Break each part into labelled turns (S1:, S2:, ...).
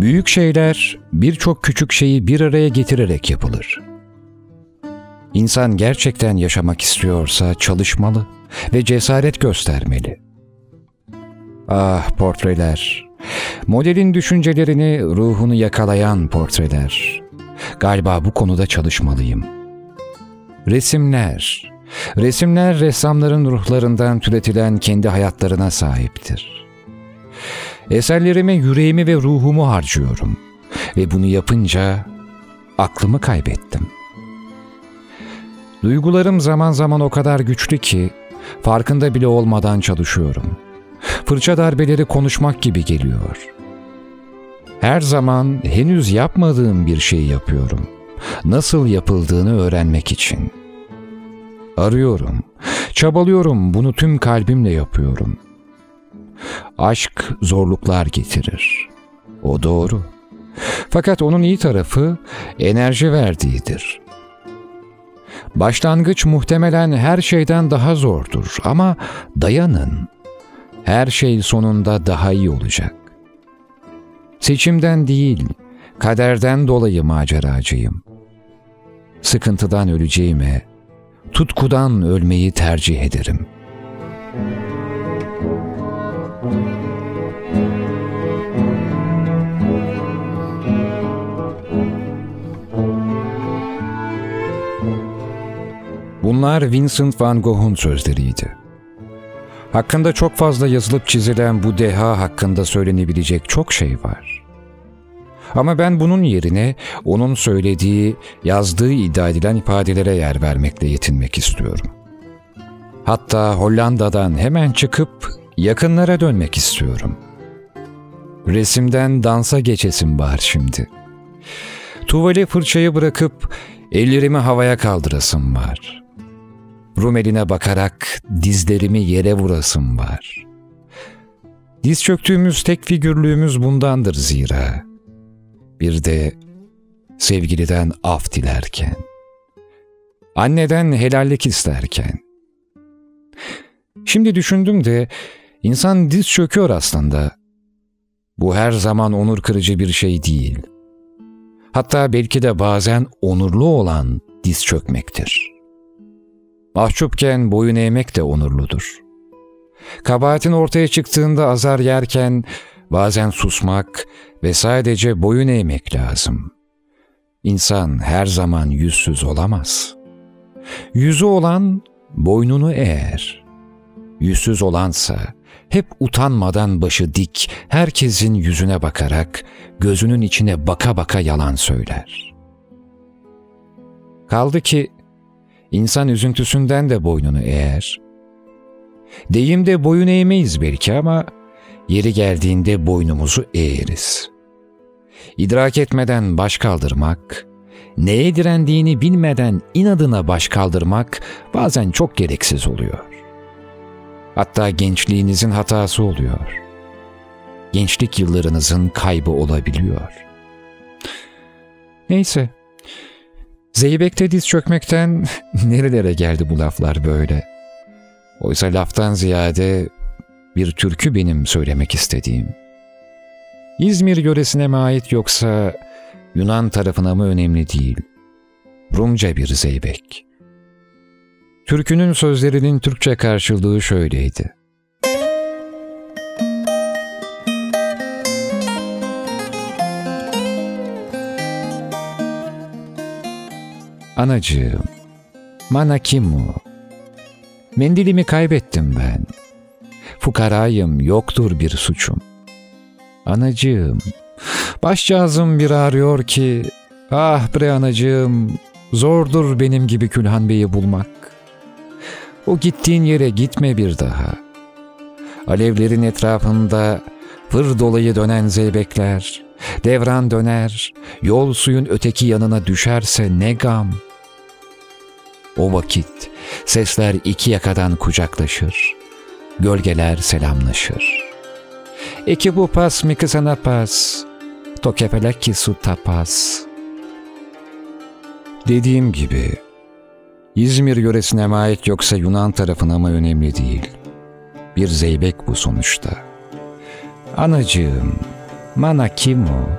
S1: Büyük şeyler birçok küçük şeyi bir araya getirerek yapılır. İnsan gerçekten yaşamak istiyorsa çalışmalı ve cesaret göstermeli. Ah portreler, modelin düşüncelerini, ruhunu yakalayan portreler. Galiba bu konuda çalışmalıyım. Resimler, resimler ressamların ruhlarından türetilen kendi hayatlarına sahiptir. Eserlerime yüreğimi ve ruhumu harcıyorum ve bunu yapınca aklımı kaybettim. Duygularım zaman zaman o kadar güçlü ki farkında bile olmadan çalışıyorum. Fırça darbeleri konuşmak gibi geliyor. Her zaman henüz yapmadığım bir şey yapıyorum. Nasıl yapıldığını öğrenmek için. Arıyorum, çabalıyorum, bunu tüm kalbimle yapıyorum.'' Aşk zorluklar getirir. O doğru. Fakat onun iyi tarafı enerji verdiğidir. Başlangıç muhtemelen her şeyden daha zordur ama dayanın. Her şey sonunda daha iyi olacak. Seçimden değil, kaderden dolayı maceracıyım. Sıkıntıdan öleceğime, tutkudan ölmeyi tercih ederim.'' Bunlar Vincent van Gogh'un sözleriydi. Hakkında çok fazla yazılıp çizilen bu deha hakkında söylenebilecek çok şey var. Ama ben bunun yerine onun söylediği, yazdığı iddia edilen ifadelere yer vermekle yetinmek istiyorum. Hatta Hollanda'dan hemen çıkıp yakınlara dönmek istiyorum. Resimden dansa geçesim var şimdi. Tuvale fırçayı bırakıp ellerimi havaya kaldırasım var.'' Rumeline bakarak dizlerimi yere vurasım var. Diz çöktüğümüz tek figürlüğümüz bundandır zira. Bir de sevgiliden af dilerken. Anneden helallik isterken. Şimdi düşündüm de insan diz çöküyor aslında. Bu her zaman onur kırıcı bir şey değil. Hatta belki de bazen onurlu olan diz çökmektir.'' Mahcupken boyun eğmek de onurludur. Kabahatin ortaya çıktığında azar yerken bazen susmak ve sadece boyun eğmek lazım. İnsan her zaman yüzsüz olamaz. Yüzü olan boynunu eğer. Yüzsüz olansa hep utanmadan başı dik herkesin yüzüne bakarak gözünün içine baka baka yalan söyler. Kaldı ki İnsan üzüntüsünden de boynunu eğer. Deyimde boyun eğmeyiz belki ama yeri geldiğinde boynumuzu eğeriz. İdrak etmeden baş kaldırmak, neye direndiğini bilmeden inadına baş kaldırmak bazen çok gereksiz oluyor. Hatta gençliğinizin hatası oluyor. Gençlik yıllarınızın kaybı olabiliyor. Neyse, Zeybek'te diz çökmekten nerelere geldi bu laflar böyle? Oysa laftan ziyade bir türkü benim söylemek istediğim. İzmir yöresine mi ait yoksa Yunan tarafına mı önemli değil. Rumca bir zeybek. Türkünün sözlerinin Türkçe karşılığı şöyleydi. Anacığım, mana kimu? Mendilimi kaybettim ben. Fukarayım, yoktur bir suçum. Anacığım, başcağızım bir arıyor ki, ah bre anacığım, zordur benim gibi Külhan Bey'i bulmak. O gittiğin yere gitme bir daha. Alevlerin etrafında fır dolayı dönen zeybekler, devran döner, yol suyun öteki yanına düşerse ne gam.'' O vakit sesler iki yakadan kucaklaşır, gölgeler selamlaşır. Eki bu pas mi kısana pas, tokefeleki su tapas. Dediğim gibi, İzmir yöresine ait yoksa Yunan tarafına mı önemli değil. Bir zeybek bu sonuçta. Anacığım, Manakimo.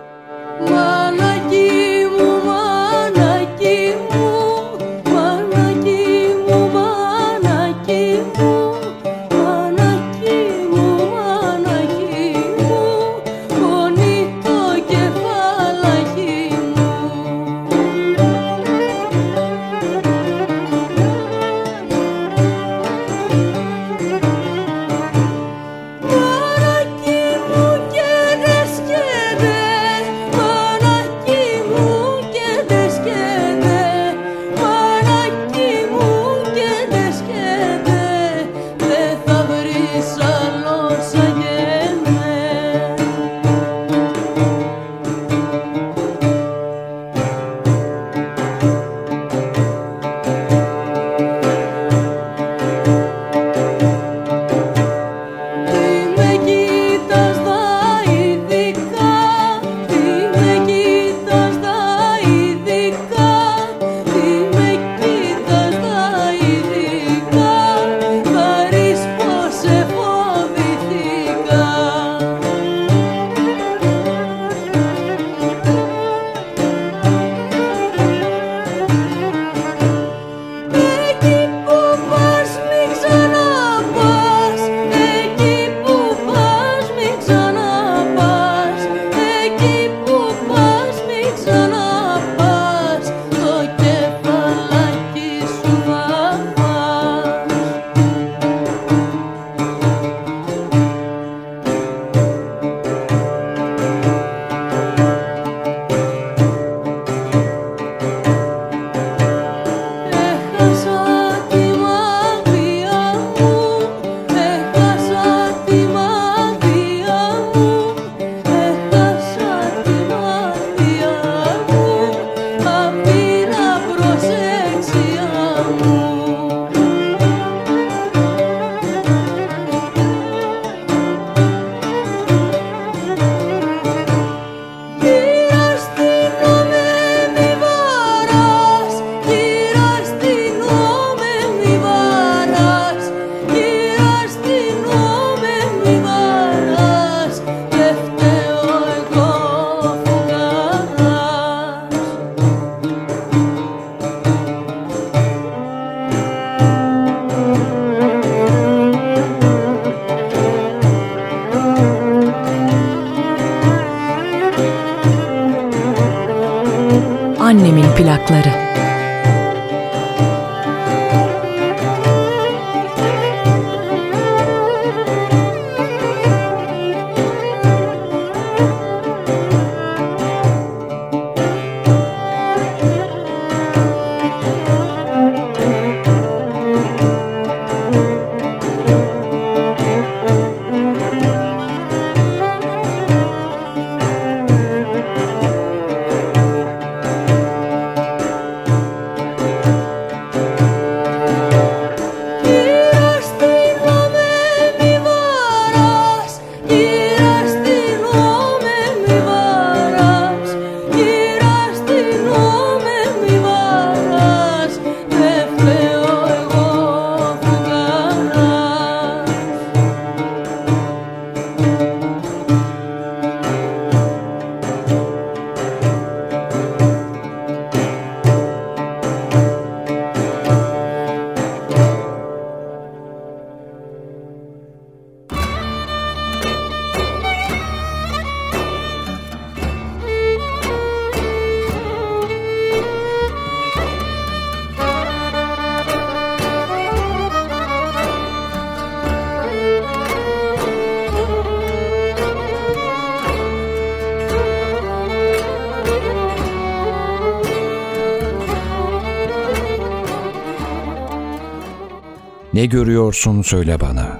S1: Ne görüyorsun söyle bana.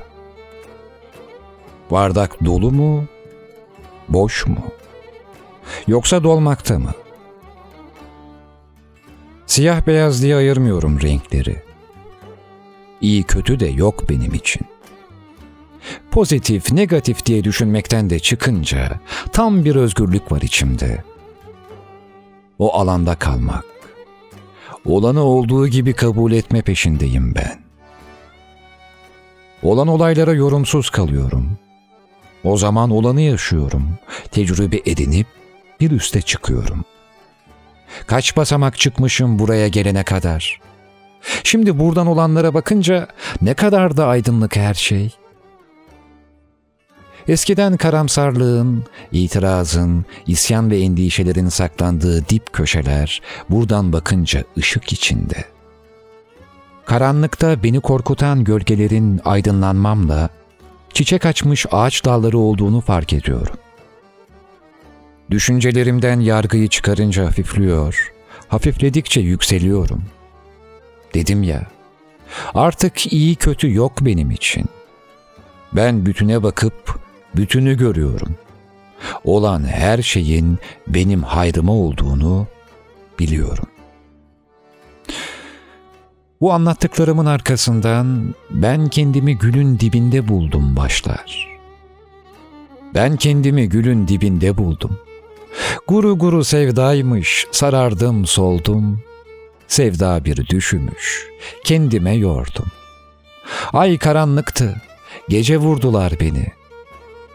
S1: Bardak dolu mu, boş mu? Yoksa dolmakta mı? Siyah beyaz diye ayırmıyorum renkleri. İyi kötü de yok benim için. Pozitif, negatif diye düşünmekten de çıkınca tam bir özgürlük var içimde. O alanda kalmak. Olanı olduğu gibi kabul etme peşindeyim ben. Olan olaylara yorumsuz kalıyorum. O zaman olanı yaşıyorum. Tecrübe edinip bir üste çıkıyorum. Kaç basamak çıkmışım buraya gelene kadar. Şimdi buradan olanlara bakınca ne kadar da aydınlık her şey. Eskiden karamsarlığın, itirazın, isyan ve endişelerin saklandığı dip köşeler buradan bakınca ışık içinde. Karanlıkta beni korkutan gölgelerin aydınlanmamla çiçek açmış ağaç dalları olduğunu fark ediyorum. Düşüncelerimden yargıyı çıkarınca hafifliyor, hafifledikçe yükseliyorum. Dedim ya, artık iyi kötü yok benim için. Ben bütüne bakıp bütünü görüyorum. Olan her şeyin benim hayrıma olduğunu biliyorum. Bu anlattıklarımın arkasından ben kendimi gülün dibinde buldum başlar. Ben kendimi gülün dibinde buldum. Guru guru sevdaymış, sarardım soldum. Sevda bir düşümüş, kendime yordum. Ay karanlıktı, gece vurdular beni.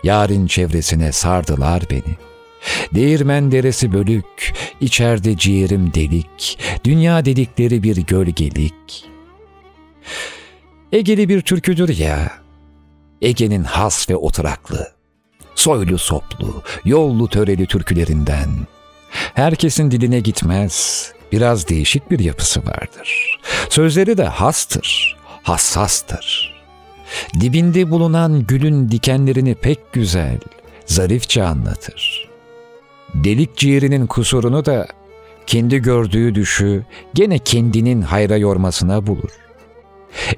S1: Yarın çevresine sardılar beni. Değirmen deresi bölük, içeride ciğerim delik, dünya dedikleri bir gölgelik. Egeli bir türküdür ya, Ege'nin has ve oturaklı, soylu soplu, yollu töreli türkülerinden. Herkesin diline gitmez, biraz değişik bir yapısı vardır. Sözleri de hastır, hassastır. Dibinde bulunan gülün dikenlerini pek güzel, zarifçe anlatır. Delik ciğerinin kusurunu da kendi gördüğü düşü gene kendinin hayra yormasına bulur.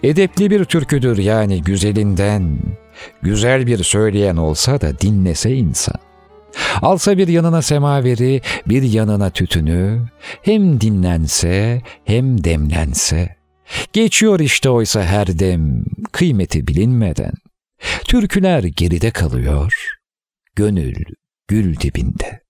S1: Edepli bir türküdür yani güzelinden, güzel bir söyleyen olsa da dinlese insan. Alsa bir yanına semaveri, bir yanına tütünü, hem dinlense hem demlense. Geçiyor işte oysa her dem, kıymeti bilinmeden. Türküler geride kalıyor, gönül gül dibinde.''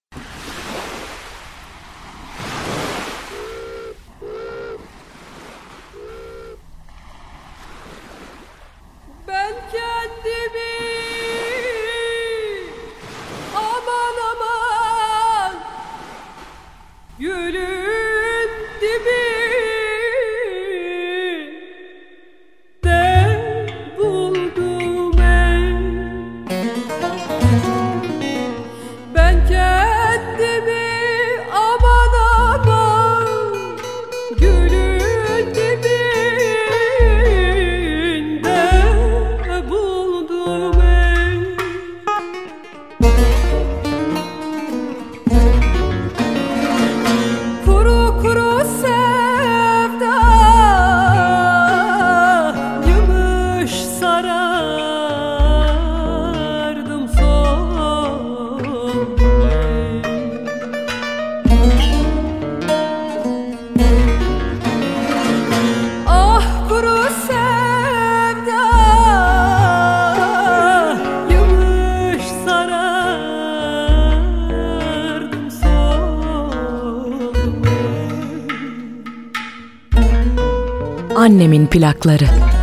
S2: Annemin plakları.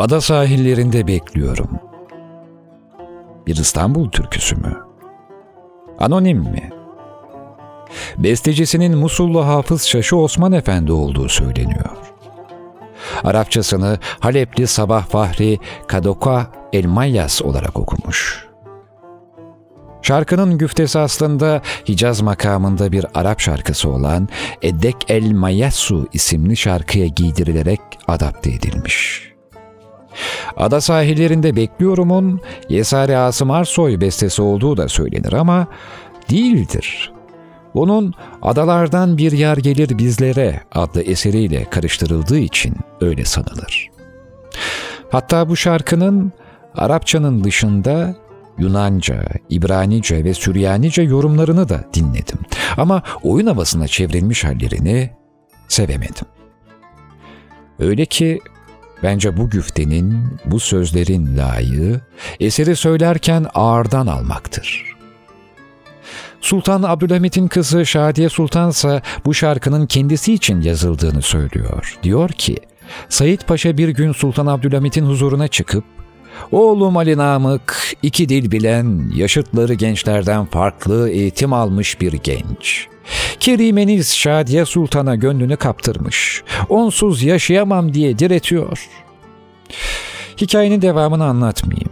S1: Ada sahillerinde bekliyorum. Bir İstanbul türküsü mü? Anonim mi? Bestecisinin Musullu Hafız Şaşı Osman Efendi olduğu söyleniyor. Arapçasını Halepli Sabah Fahri Kadoka Elmayas olarak okumuş. Şarkının güftesi aslında Hicaz makamında bir Arap şarkısı olan Eddek El Mayassu isimli şarkıya giydirilerek adapte edilmiş. Ada sahillerinde bekliyorumun Yesari Asım Arsoy bestesi olduğu da söylenir ama değildir. Bunun Adalardan Bir Yer Gelir Bizlere adlı eseriyle karıştırıldığı için öyle sanılır. Hatta bu şarkının Arapçanın dışında Yunanca, İbranice ve Süryanice yorumlarını da dinledim. Ama oyun havasına çevrilmiş hallerini sevemedim. Öyle ki bence bu güftenin, bu sözlerin layığı eseri söylerken ağırdan almaktır. Sultan Abdülhamit'in kızı Şadiye Sultan ise bu şarkının kendisi için yazıldığını söylüyor. Diyor ki, Said Paşa bir gün Sultan Abdülhamit'in huzuruna çıkıp Oğlum Ali Namık, iki dil bilen, yaşıtları gençlerden farklı eğitim almış bir genç. Kerimeniz Şadiye Sultan'a gönlünü kaptırmış. Onsuz yaşayamam diye diretiyor. Hikayenin devamını anlatmayayım.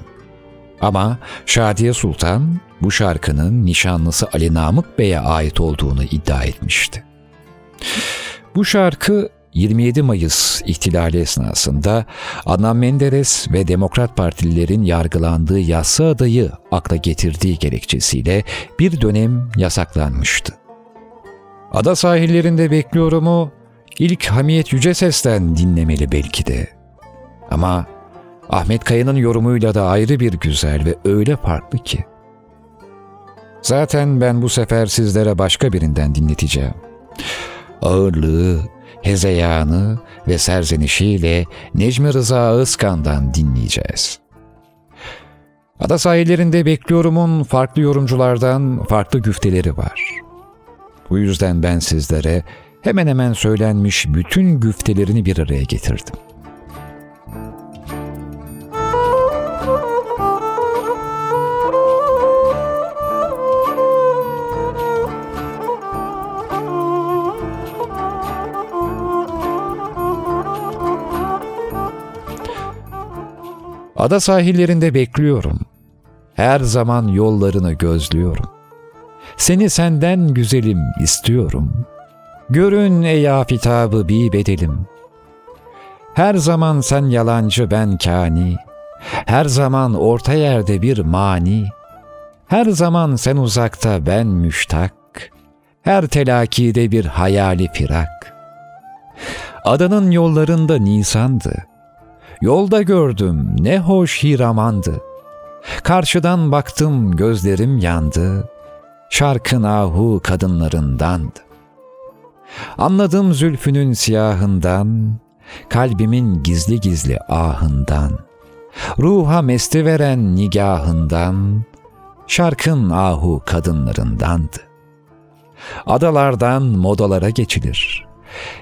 S1: Ama Şadiye Sultan bu şarkının nişanlısı Ali Namık Bey'e ait olduğunu iddia etmişti. Bu şarkı 27 Mayıs ihtilali esnasında Adnan Menderes ve Demokrat Partililerin yargılandığı yasa adayı akla getirdiği gerekçesiyle bir dönem yasaklanmıştı. Ada sahillerinde bekliyorumu ilk Hamiyet Yüce Ses'ten dinlemeli belki de. Ama Ahmet Kaya'nın yorumuyla da ayrı bir güzel ve öyle farklı ki. Zaten ben bu sefer sizlere başka birinden dinleteceğim. Ağırlığı, hezeyanı ve serzenişiyle Necmi Rıza Ağızkan'dan dinleyeceğiz. Ada sahillerinde bekliyorumun farklı yorumculardan farklı güfteleri var. Bu yüzden ben sizlere hemen hemen söylenmiş bütün güftelerini bir araya getirdim. Ada sahillerinde bekliyorum. Her zaman yollarını gözlüyorum. Seni senden güzelim istiyorum. Görün ey afitabı bir bedelim. Her zaman sen yalancı ben kani. Her zaman orta yerde bir mani. Her zaman sen uzakta ben müştak. Her telakide bir hayali firak. Adanın yollarında Nisan'dı. Yolda gördüm ne hoş hiramandı. Karşıdan baktım gözlerim yandı. Şarkın ahu kadınlarındandı. Anladım zülfünün siyahından, kalbimin gizli gizli ahından, ruha mesti veren nigahından, şarkın ahu kadınlarındandı. Adalardan modalara geçilir.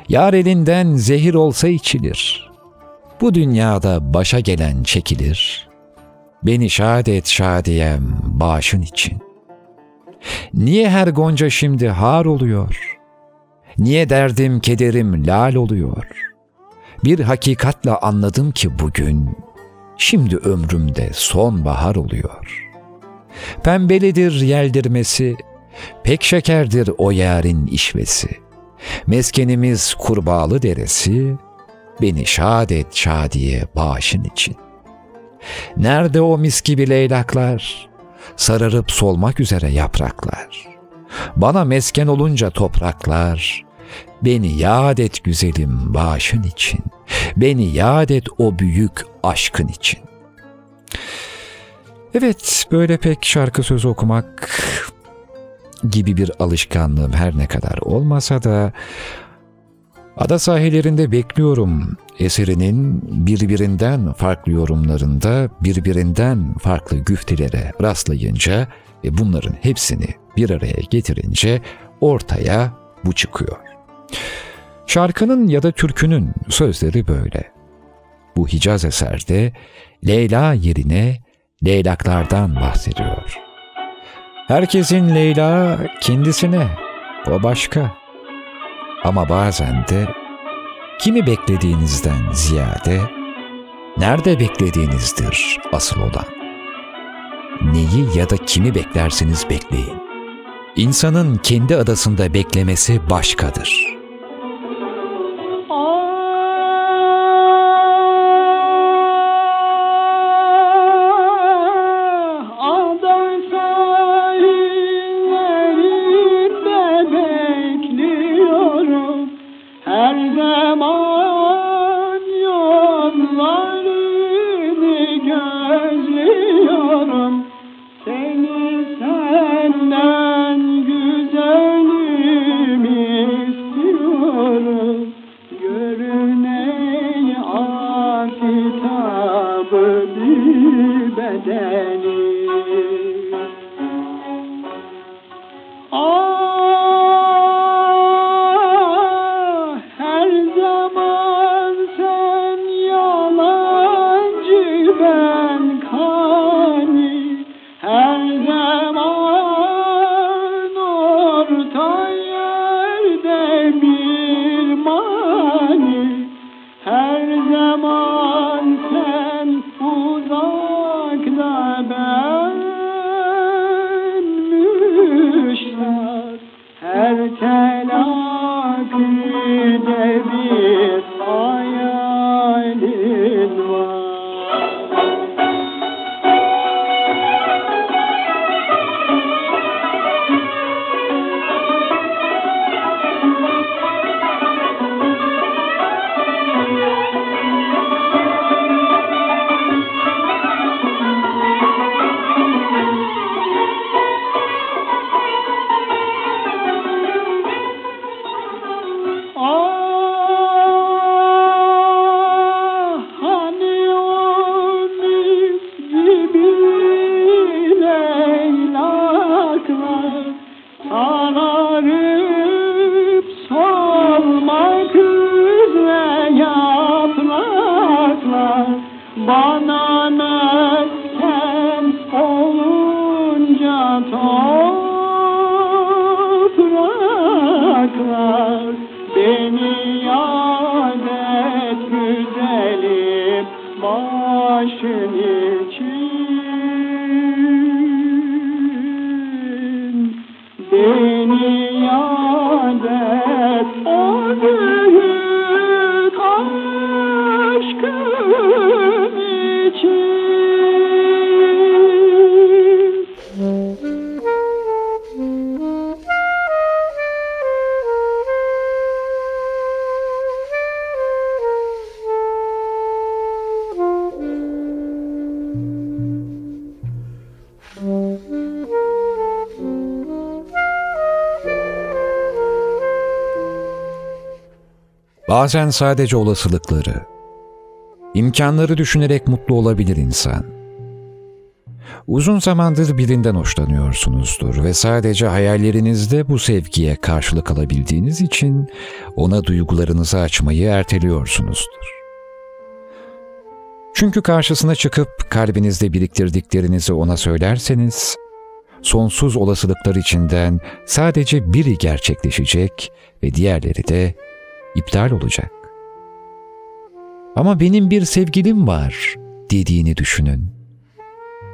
S1: Yar elinden zehir olsa içilir. Bu dünyada başa gelen çekilir. Beni şad et şadiyem başın için. Niye her gonca şimdi har oluyor? Niye derdim kederim lal oluyor? Bir hakikatle anladım ki bugün, şimdi ömrümde sonbahar oluyor. Pembelidir yeldirmesi, pek şekerdir o yarın işvesi. Meskenimiz kurbağalı deresi, beni şad et şadiye bağışın için. Nerede o mis gibi leylaklar, sararıp solmak üzere yapraklar. Bana mesken olunca topraklar, beni yad et güzelim bağışın için, beni yad et o büyük aşkın için. Evet, böyle pek şarkı sözü okumak gibi bir alışkanlığım her ne kadar olmasa da Ada sahillerinde bekliyorum eserinin birbirinden farklı yorumlarında birbirinden farklı güftelere rastlayınca ve bunların hepsini bir araya getirince ortaya bu çıkıyor. Şarkının ya da türkünün sözleri böyle. Bu Hicaz eserde Leyla yerine leylaklardan bahsediyor. Herkesin Leyla kendisine, o başka. Ama bazen de kimi beklediğinizden ziyade nerede beklediğinizdir asıl olan. Neyi ya da kimi beklerseniz bekleyin. İnsanın kendi adasında beklemesi başkadır.'' Bazen sadece olasılıkları, imkanları düşünerek mutlu olabilir insan. Uzun zamandır birinden hoşlanıyorsunuzdur ve sadece hayallerinizde bu sevgiye karşılık alabildiğiniz için ona duygularınızı açmayı erteliyorsunuzdur. Çünkü karşısına çıkıp kalbinizde biriktirdiklerinizi ona söylerseniz, sonsuz olasılıklar içinden sadece biri gerçekleşecek ve diğerleri de iptal olacak. Ama benim bir sevgilim var dediğini düşünün.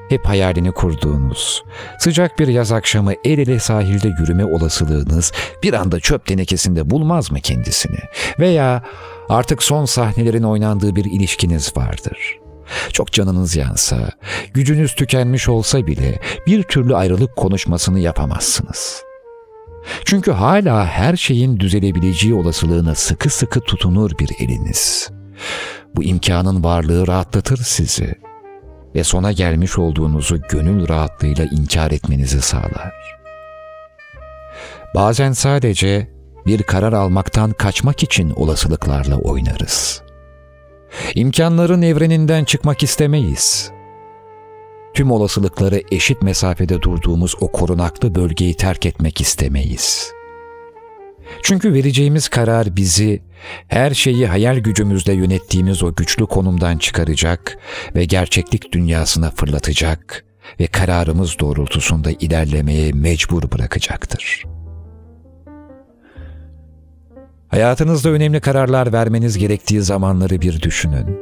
S1: Hep hayalini kurduğunuz, sıcak bir yaz akşamı el ele sahilde yürüme olasılığınız bir anda çöp tenekesinde bulmaz mı kendisini? Veya artık son sahnelerin oynandığı bir ilişkiniz vardır. Çok canınız yansa, gücünüz tükenmiş olsa bile bir türlü ayrılık konuşmasını yapamazsınız.'' Çünkü hala her şeyin düzelebileceği olasılığına sıkı sıkı tutunur bir eliniz. Bu imkanın varlığı rahatlatır sizi ve sona gelmiş olduğunuzu gönül rahatlığıyla inkar etmenizi sağlar. Bazen sadece bir karar almaktan kaçmak için olasılıklarla oynarız. İmkanların evreninden çıkmak istemeyiz tüm olasılıkları eşit mesafede durduğumuz o korunaklı bölgeyi terk etmek istemeyiz. Çünkü vereceğimiz karar bizi her şeyi hayal gücümüzle yönettiğimiz o güçlü konumdan çıkaracak ve gerçeklik dünyasına fırlatacak ve kararımız doğrultusunda ilerlemeye mecbur bırakacaktır. Hayatınızda önemli kararlar vermeniz gerektiği zamanları bir düşünün.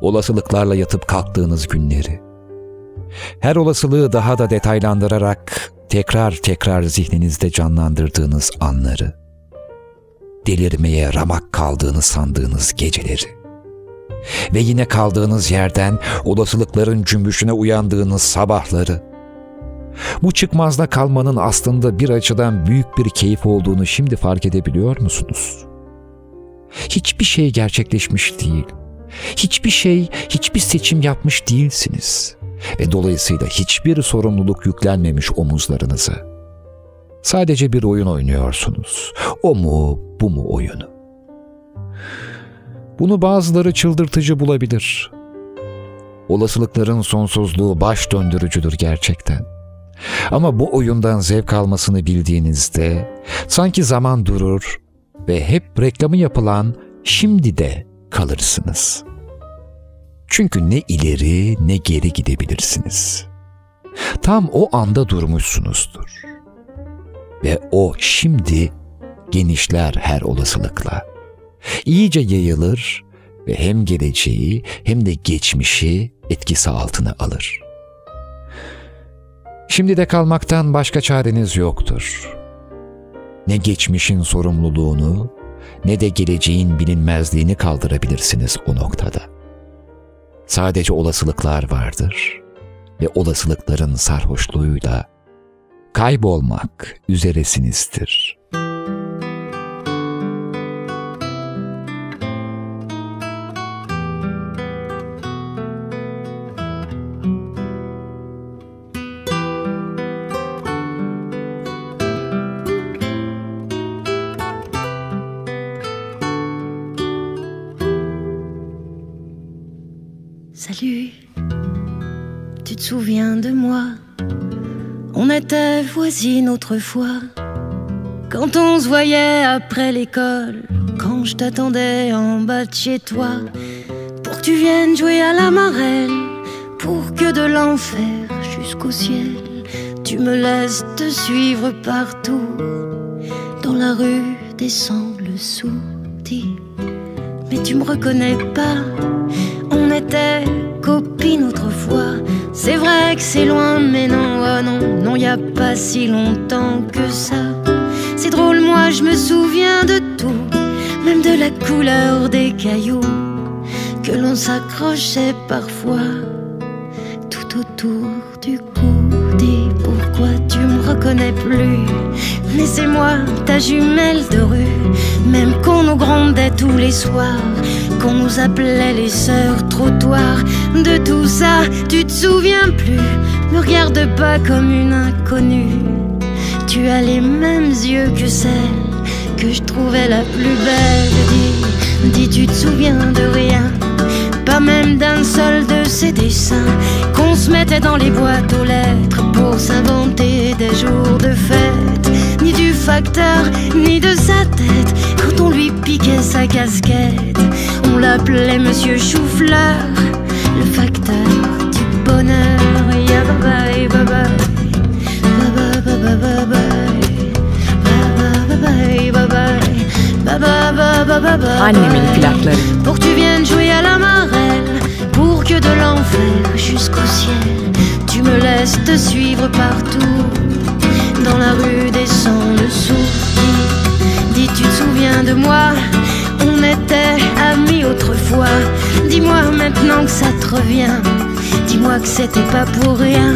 S1: Olasılıklarla yatıp kalktığınız günleri, her olasılığı daha da detaylandırarak tekrar tekrar zihninizde canlandırdığınız anları, delirmeye ramak kaldığını sandığınız geceleri ve yine kaldığınız yerden olasılıkların cümbüşüne uyandığınız sabahları, bu çıkmazda kalmanın aslında bir açıdan büyük bir keyif olduğunu şimdi fark edebiliyor musunuz? Hiçbir şey gerçekleşmiş değil. Hiçbir şey, hiçbir seçim yapmış değilsiniz ve dolayısıyla hiçbir sorumluluk yüklenmemiş omuzlarınıza. Sadece bir oyun oynuyorsunuz. O mu, bu mu oyunu? Bunu bazıları çıldırtıcı bulabilir. Olasılıkların sonsuzluğu baş döndürücüdür gerçekten. Ama bu oyundan zevk almasını bildiğinizde sanki zaman durur ve hep reklamı yapılan şimdi de kalırsınız.'' Çünkü ne ileri ne geri gidebilirsiniz. Tam o anda durmuşsunuzdur. Ve o şimdi genişler her olasılıkla. İyice yayılır ve hem geleceği hem de geçmişi etkisi altına alır. Şimdi de kalmaktan başka çareniz yoktur. Ne geçmişin sorumluluğunu ne de geleceğin bilinmezliğini kaldırabilirsiniz o noktada.'' Sadece olasılıklar vardır ve olasılıkların sarhoşluğuyla kaybolmak üzeresinizdir.''
S3: Autrefois. Quand on se voyait après l'école, quand je t'attendais en bas de chez toi, pour que tu viennes jouer à la marelle, pour que de l'enfer jusqu'au ciel, tu me laisses te suivre partout, dans la rue des sangles sourdis. Mais tu me reconnais pas on était copines autrefois, C'est vrai que c'est loin, mais non, oh non, non, y a pas si longtemps que ça. C'est drôle, moi je me souviens de tout, même de la couleur des cailloux que l'on s'accrochait parfois tout autour du cou. Dis pourquoi tu me reconnais plus, mais c'est moi, ta jumelle de rue, même qu'on nous grondait tous les soirs qu'on nous appelait les sœurs De tout ça, tu te souviens plus. Me regarde pas comme une inconnue. Tu as les mêmes yeux que celle que je trouvais la plus belle. Dis, dis, tu te souviens de rien? Pas même d'un seul de ces dessins qu'on se mettait dans les boîtes aux lettres pour s'inventer des jours de fête. Ni du facteur, ni de sa tête quand on lui piquait sa casquette l'appelait Monsieur Choufleur, le facteur du bonheur. Yeah, bye bye, bye bye.
S2: Annemin. Ah,
S3: pour que tu viennes jouer à la marelle, pour que de l'enfer jusqu'au ciel, tu me laisses te suivre partout, dans la rue des sans dessous. Dis, tu te souviens de moi? Dis-moi maintenant que ça te revient. Dis-moi que c'était pas pour rien.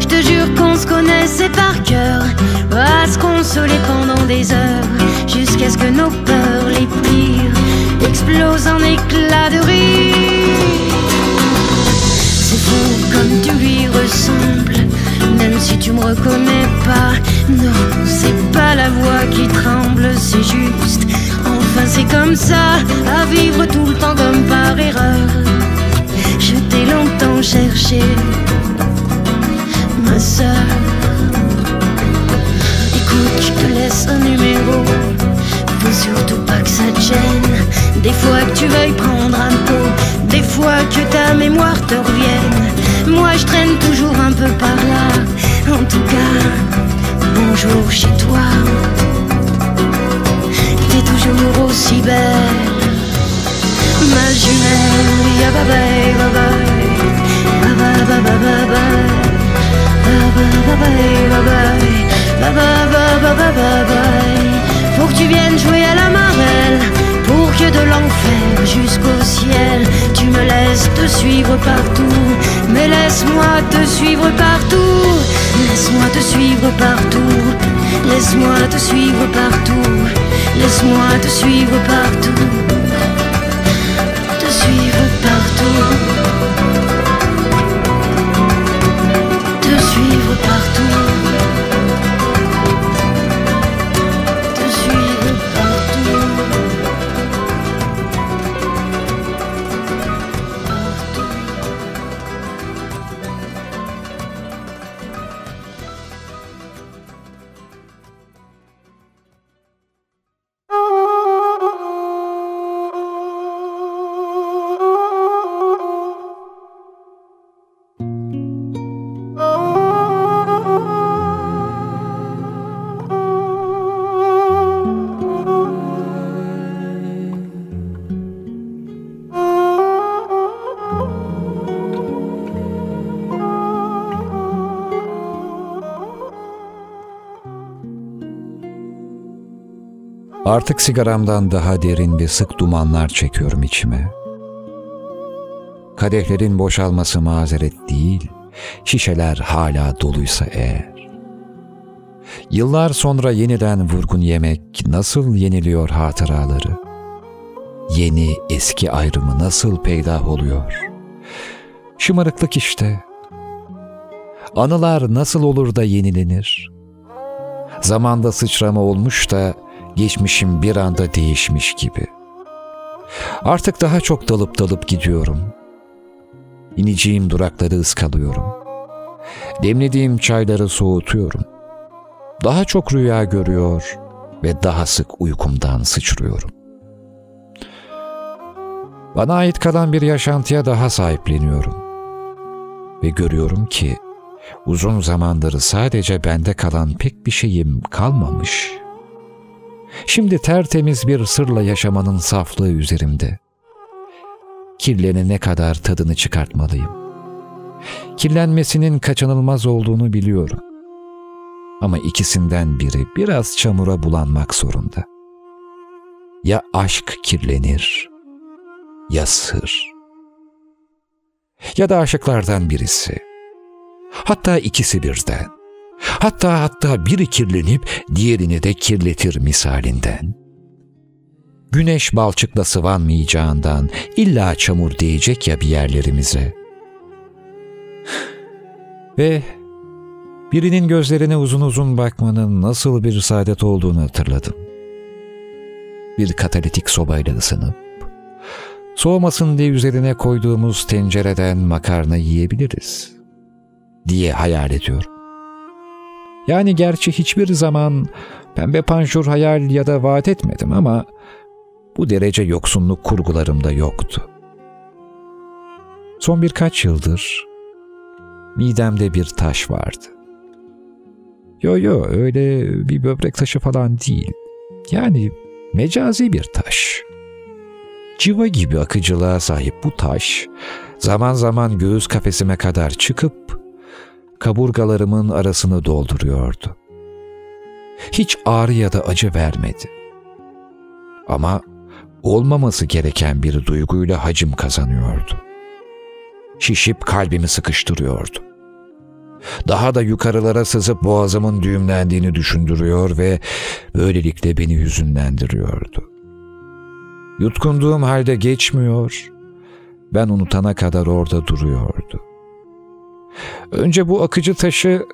S3: Je te jure qu'on se connaissait par cœur. À se consoler pendant des heures. Jusqu'à ce que nos peurs les pires Explosent en éclats de rire. C'est fou comme tu lui ressembles. Même si tu me reconnais pas. Non, c'est pas la voix qui tremble C'est juste Enfin c'est comme ça À vivre tout le temps comme par erreur. Je t'ai longtemps cherché Ma sœur. Écoute, je te laisse un numéro. Faut surtout pas que ça te gêne. Des fois que tu veuilles prendre un pot Des fois que ta mémoire te revienne. Moi je traîne toujours un peu par là. En tout cas, bonjour chez toi toujours aussi belle Ma jumelle, ya bye bye Faut que tu viennes jouer à la marelle Pour que de l'enfer jusqu'au ciel Tu me laisses te suivre partout Mais laisse-moi te suivre partout Laisse-moi te suivre partout Laisse-moi te suivre partout Laisse-moi te suivre partout. Te suivre partout
S1: Artık sigaramdan daha derin ve sık dumanlar çekiyorum içime. Kadehlerin boşalması mazeret değil, şişeler hala doluysa eğer. Yıllar sonra yeniden vurgun yemek nasıl yeniliyor hatıraları? Yeni eski ayrımı nasıl peydah oluyor? Şımarıklık işte. Anılar nasıl olur da yenilenir? Zamanda sıçrama olmuş da geçmişim bir anda değişmiş gibi. Artık daha çok dalıp dalıp gidiyorum. İneceğim durakları ıskalıyorum. Demlediğim çayları soğutuyorum. Daha çok rüya görüyor ve daha sık uykumdan sıçrıyorum. Bana ait kalan bir yaşantıya daha sahipleniyorum. Ve görüyorum ki uzun zamandır sadece bende kalan pek bir şeyim kalmamış. Şimdi tertemiz bir sırla yaşamanın saflığı üzerimde. Kirlenene kadar tadını çıkartmalıyım. Kirlenmesinin kaçınılmaz olduğunu biliyorum. Ama ikisinden biri biraz çamura bulanmak zorunda. Ya aşk kirlenir ya sır. Ya da aşıklardan birisi. Hatta ikisi birden. Hatta hatta biri kirlenip diğerini de kirletir misalinden. Güneş balçıkla sıvanmayacağından illa çamur değecek ya bir yerlerimize. Ve birinin gözlerine uzun uzun bakmanın nasıl bir saadet olduğunu hatırladım. Bir katalitik sobayla ısınıp, soğumasın diye üzerine koyduğumuz tencereden makarna yiyebiliriz diye hayal ediyorum. Yani gerçi hiçbir zaman pembe panjur hayal ya da vaat etmedim ama bu derece yoksunluk kurgularımda yoktu. Son birkaç yıldır midemde bir taş vardı. Yo yo öyle bir böbrek taşı falan değil. Yani mecazi bir taş. Civa gibi akıcılığa sahip bu taş zaman zaman göğüs kafesime kadar çıkıp kaburgalarımın arasını dolduruyordu. Hiç ağrı ya da acı vermedi. Ama olmaması gereken bir duyguyla hacim kazanıyordu. Şişip kalbimi sıkıştırıyordu. Daha da yukarılara sızıp boğazımın düğümlendiğini düşündürüyor ve böylelikle beni hüzünlendiriyordu. Yutkunduğum halde geçmiyor, ben unutana kadar orada duruyordu. Önce bu akıcı taşı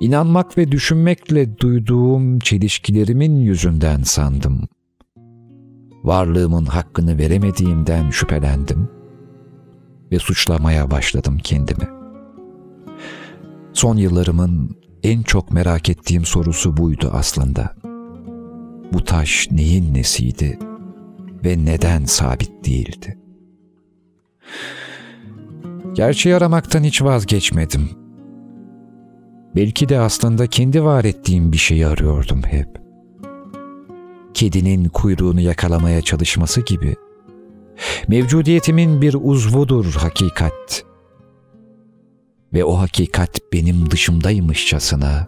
S1: inanmak ve düşünmekle duyduğum çelişkilerimin yüzünden sandım. Varlığımın hakkını veremediğimden şüphelendim ve suçlamaya başladım kendimi. Son yıllarımın en çok merak ettiğim sorusu buydu aslında. Bu taş neyin nesiydi ve neden sabit değildi? Gerçeği aramaktan hiç vazgeçmedim. Belki de aslında kendi var ettiğim bir şeyi arıyordum hep. Kedinin kuyruğunu yakalamaya çalışması gibi. Mevcudiyetimin bir uzvudur hakikat. Ve o hakikat benim dışımdaymışçasına.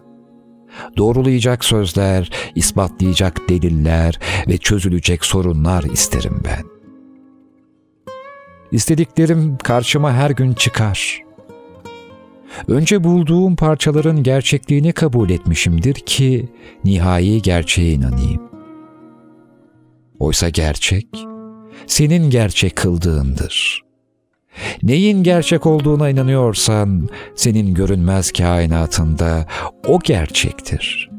S1: Doğrulayacak sözler, ispatlayacak deliller ve çözülecek sorunlar isterim ben.'' İstediklerim karşıma her gün çıkar. Önce bulduğum parçaların gerçekliğini kabul etmişimdir ki nihai gerçeğe inanayım. Oysa gerçek, senin gerçek kıldığındır. Neyin gerçek olduğuna inanıyorsan, senin görünmez kainatında o gerçektir.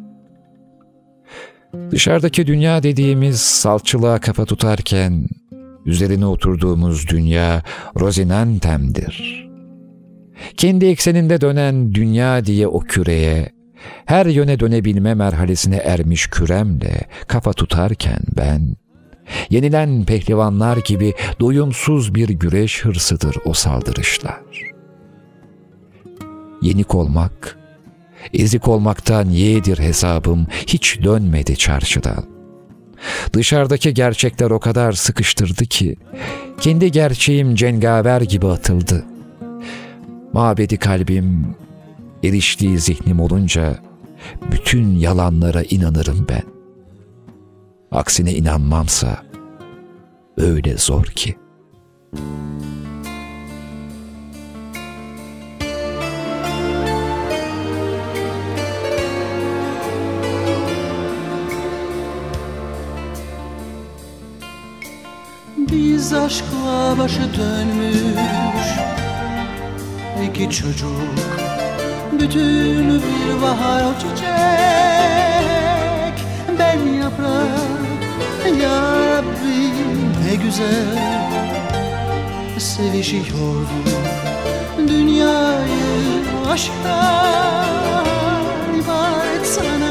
S1: Dışarıdaki dünya dediğimiz salçılığa kafa tutarken, Üzerine oturduğumuz dünya Rosinantem'dir. Kendi ekseninde dönen dünya diye o küreye, her yöne dönebilme merhalesine ermiş küremle kafa tutarken ben, yenilen pehlivanlar gibi doyumsuz bir güreş hırsıdır o saldırışlar. Yenik olmak, ezik olmaktan yeğdir hesabım hiç dönmedi çarşıdan. Dışarıdaki gerçekler o kadar sıkıştırdı ki kendi gerçeğim cengaver gibi atıldı. Mabedi kalbim eriştiği zihnim olunca bütün yalanlara inanırım ben. Aksine inanmamsa öyle zor ki.''
S4: Biz aşkla başı dönmüş. İki çocuk Bütün bir bahar çiçek. Ben yaprak Ya Rabbi ne güzel. Sevişiyorduk Dünyayı aşktan ibaret sanarak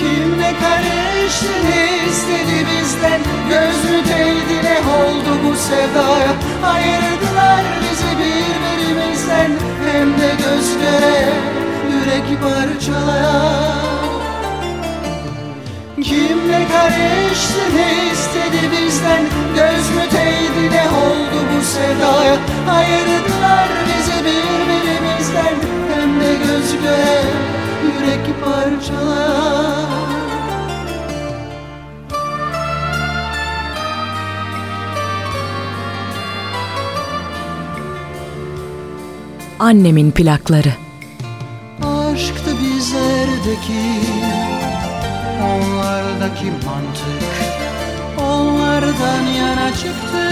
S4: Kimle karıştın istedi bizden? Göz mü değdi ne oldu bu sevdaya? Ayırdılar bizi birbirimizden. Hem de göz göre yürek parçalaya Kimle karıştın istedi bizden? Göz mü değdi ne oldu bu sevdaya? Ayırdılar bizi birbirimizden. Hem de göz göre
S2: Annemin plakları.
S4: Aşktı bizlerdeki Onlardaki mantık Onlardan yana çıktı.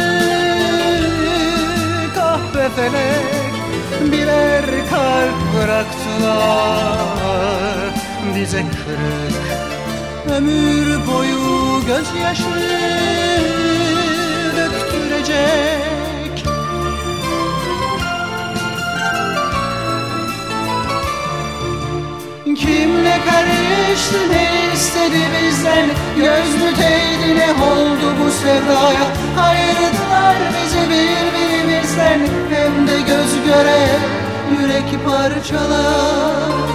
S4: Kahpe felek Birer kalp bıraktılar Bize kırık Ömür boyu gözyaşı döktürecek. Kimle karıştı ne istedi bizden? Göz müteydi ne oldu bu sevdaya? Ayırdılar bizi birbirimizden. Hem de göz göre yürek parçalar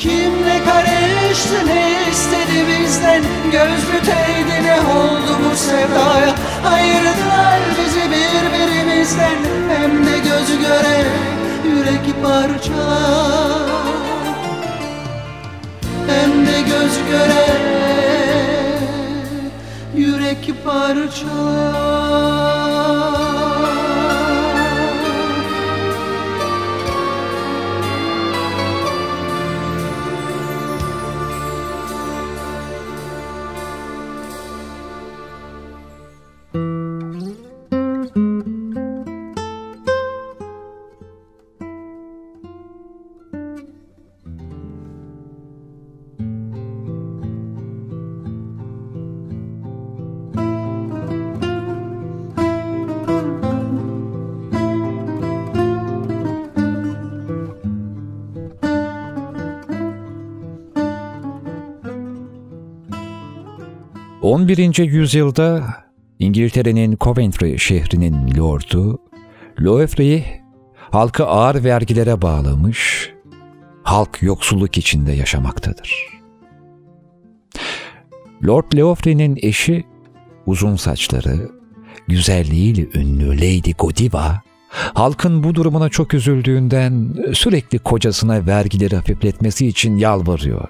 S4: Kimle karıştı ne istedi bizden? Göz müteydi ne oldu bu sevdaya? Ayırdılar bizi birbirimizden. Hem de göz göre yürek parçalar Hem de göz göre yürek parçalar
S1: On birinci yüzyılda İngiltere'nin Coventry şehrinin lordu Loeffrey halkı ağır vergilere bağlamış, halk yoksulluk içinde yaşamaktadır. Lord Leofri'nin eşi uzun saçları, güzelliğiyle ünlü Lady Godiva, halkın bu durumuna çok üzüldüğünden sürekli kocasına vergileri hafifletmesi için yalvarıyor.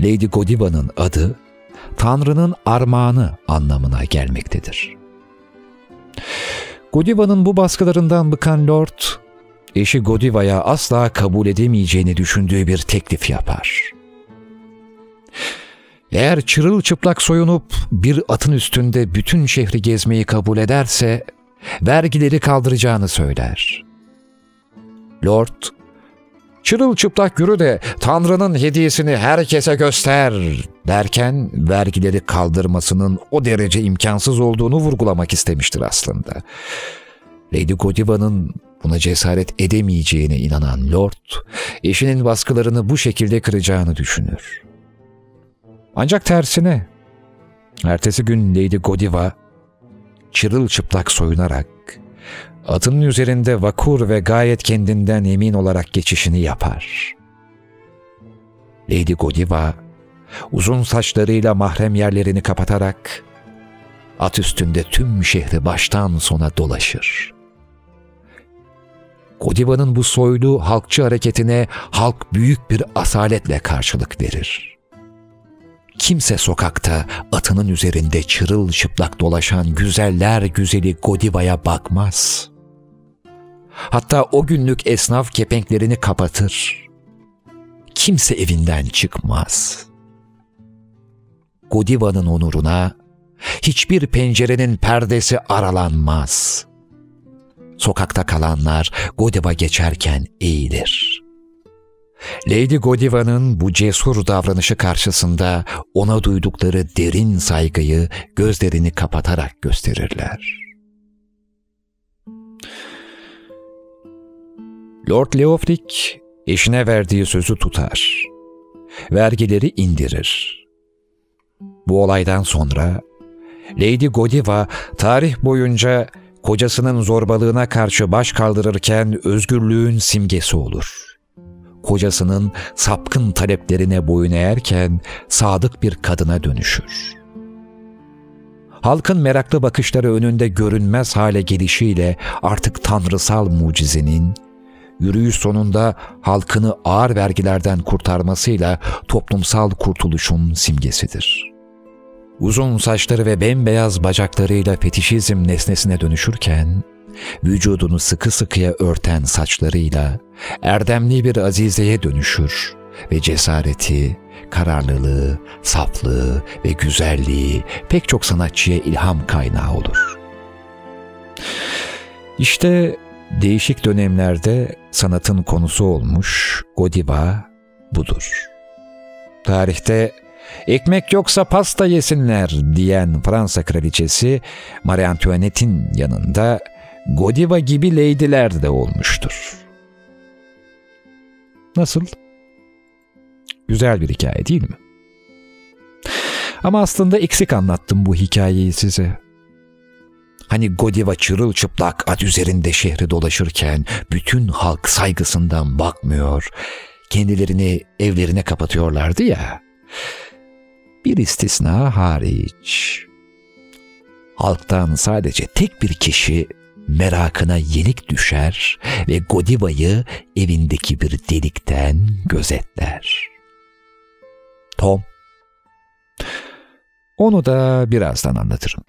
S1: Lady Godiva'nın adı, Tanrı'nın armağanı anlamına gelmektedir. Godiva'nın bu baskılarından bıkan Lord, eşi Godiva'ya asla kabul edemeyeceğini düşündüğü bir teklif yapar. Eğer çırılçıplak soyunup bir atın üstünde bütün şehri gezmeyi kabul ederse, vergileri kaldıracağını söyler. Lord, çırılçıplak yürü de Tanrı'nın hediyesini herkese göster derken vergileri kaldırmasının o derece imkansız olduğunu vurgulamak istemiştir aslında. Lady Godiva'nın buna cesaret edemeyeceğine inanan Lord, eşinin baskılarını bu şekilde kıracağını düşünür. Ancak tersine, ertesi gün Lady Godiva, çırılçıplak soyunarak, atının üzerinde vakur ve gayet kendinden emin olarak geçişini yapar. Lady Godiva, uzun saçlarıyla mahrem yerlerini kapatarak, at üstünde tüm şehri baştan sona dolaşır. Godiva'nın bu soylu halkçı hareketine halk büyük bir asaletle karşılık verir. Kimse sokakta atının üzerinde çırılçıplak dolaşan güzeller güzeli Godiva'ya bakmaz. Hatta o günlük esnaf kepenklerini kapatır. Kimse evinden çıkmaz. Godiva'nın onuruna hiçbir pencerenin perdesi aralanmaz. Sokakta kalanlar Godiva geçerken eğilir. Lady Godiva'nın bu cesur davranışı karşısında ona duydukları derin saygıyı gözlerini kapatarak gösterirler. Lord Leofric eşine verdiği sözü tutar. Vergileri indirir. Bu olaydan sonra Lady Godiva tarih boyunca kocasının zorbalığına karşı baş kaldırırken özgürlüğün simgesi olur. Kocasının sapkın taleplerine boyun eğerken sadık bir kadına dönüşür. halkın meraklı bakışları önünde görünmez hale gelişiyle artık tanrısal mucizenin, yürüyüş sonunda halkını ağır vergilerden kurtarmasıyla toplumsal kurtuluşun simgesidir. Uzun saçları ve bembeyaz bacaklarıyla fetişizm nesnesine dönüşürken, vücudunu sıkı sıkıya örten saçlarıyla erdemli bir azizeye dönüşür ve cesareti, kararlılığı, saflığı ve güzelliği pek çok sanatçıya ilham kaynağı olur. İşte değişik dönemlerde sanatın konusu olmuş Godiva budur. Tarihte ekmek yoksa pasta yesinler diyen Fransa kraliçesi Marie Antoinette'in yanında Godiva gibi leydiler de olmuştur. Nasıl? Güzel bir hikaye değil mi? Ama aslında eksik anlattım bu hikayeyi size. Hani Godiva çırılçıplak at üzerinde şehri dolaşırken bütün halk saygısından bakmıyor, kendilerini evlerine kapatıyorlardı ya. Bir istisna hariç. Halktan sadece tek bir kişi merakına yenik düşer ve Godiva'yı evindeki bir delikten gözetler. Tom. Onu da birazdan anlatırım.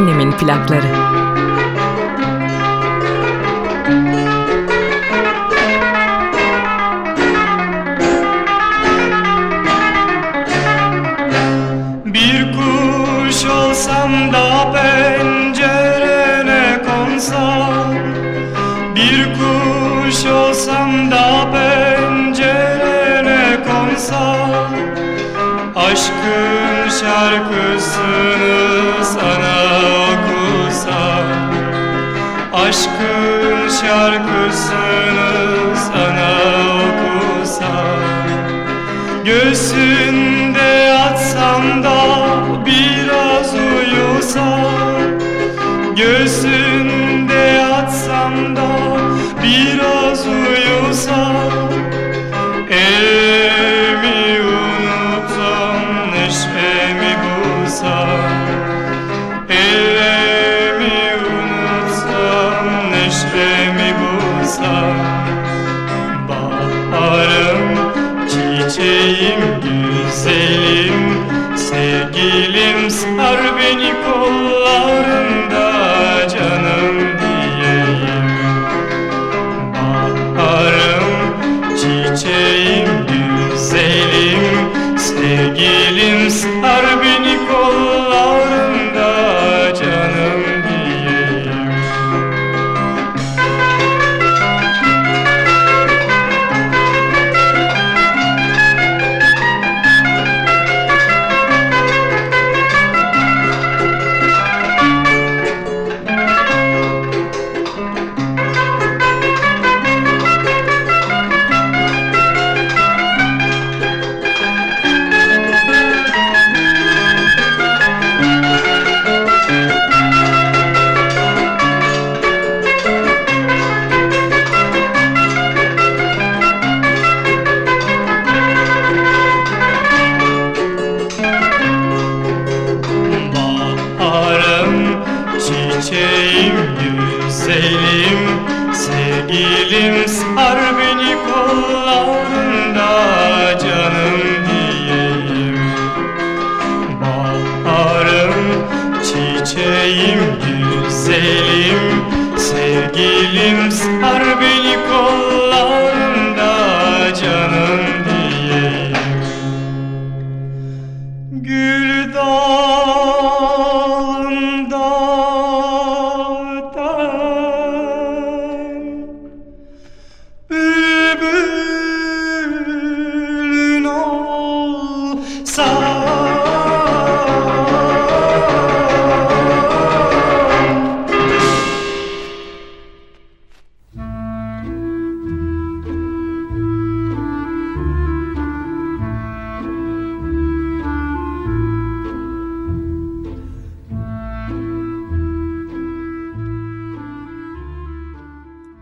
S2: Annemin plakları.
S5: Bir kuş olsam da pencerene konsam Bir kuş olsam da pencerene konsam Aşkın şarkısını sana Aşkın şarkısını sana okusam Göğsünde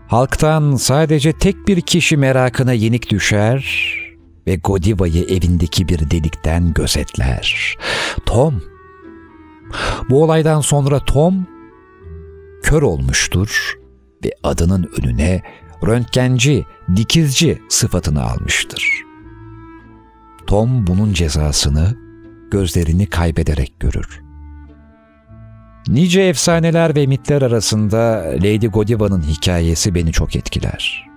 S1: Halktan sadece tek bir kişi merakına yenik düşer ve Godiva'yı evindeki bir delikten gözetler. Tom. Bu olaydan sonra Tom kör olmuştur ve adının önüne röntgenci, dikizci sıfatını almıştır. Tom bunun cezasını gözlerini kaybederek görür. Nice efsaneler ve mitler arasında Lady Godiva'nın hikayesi beni çok etkiler.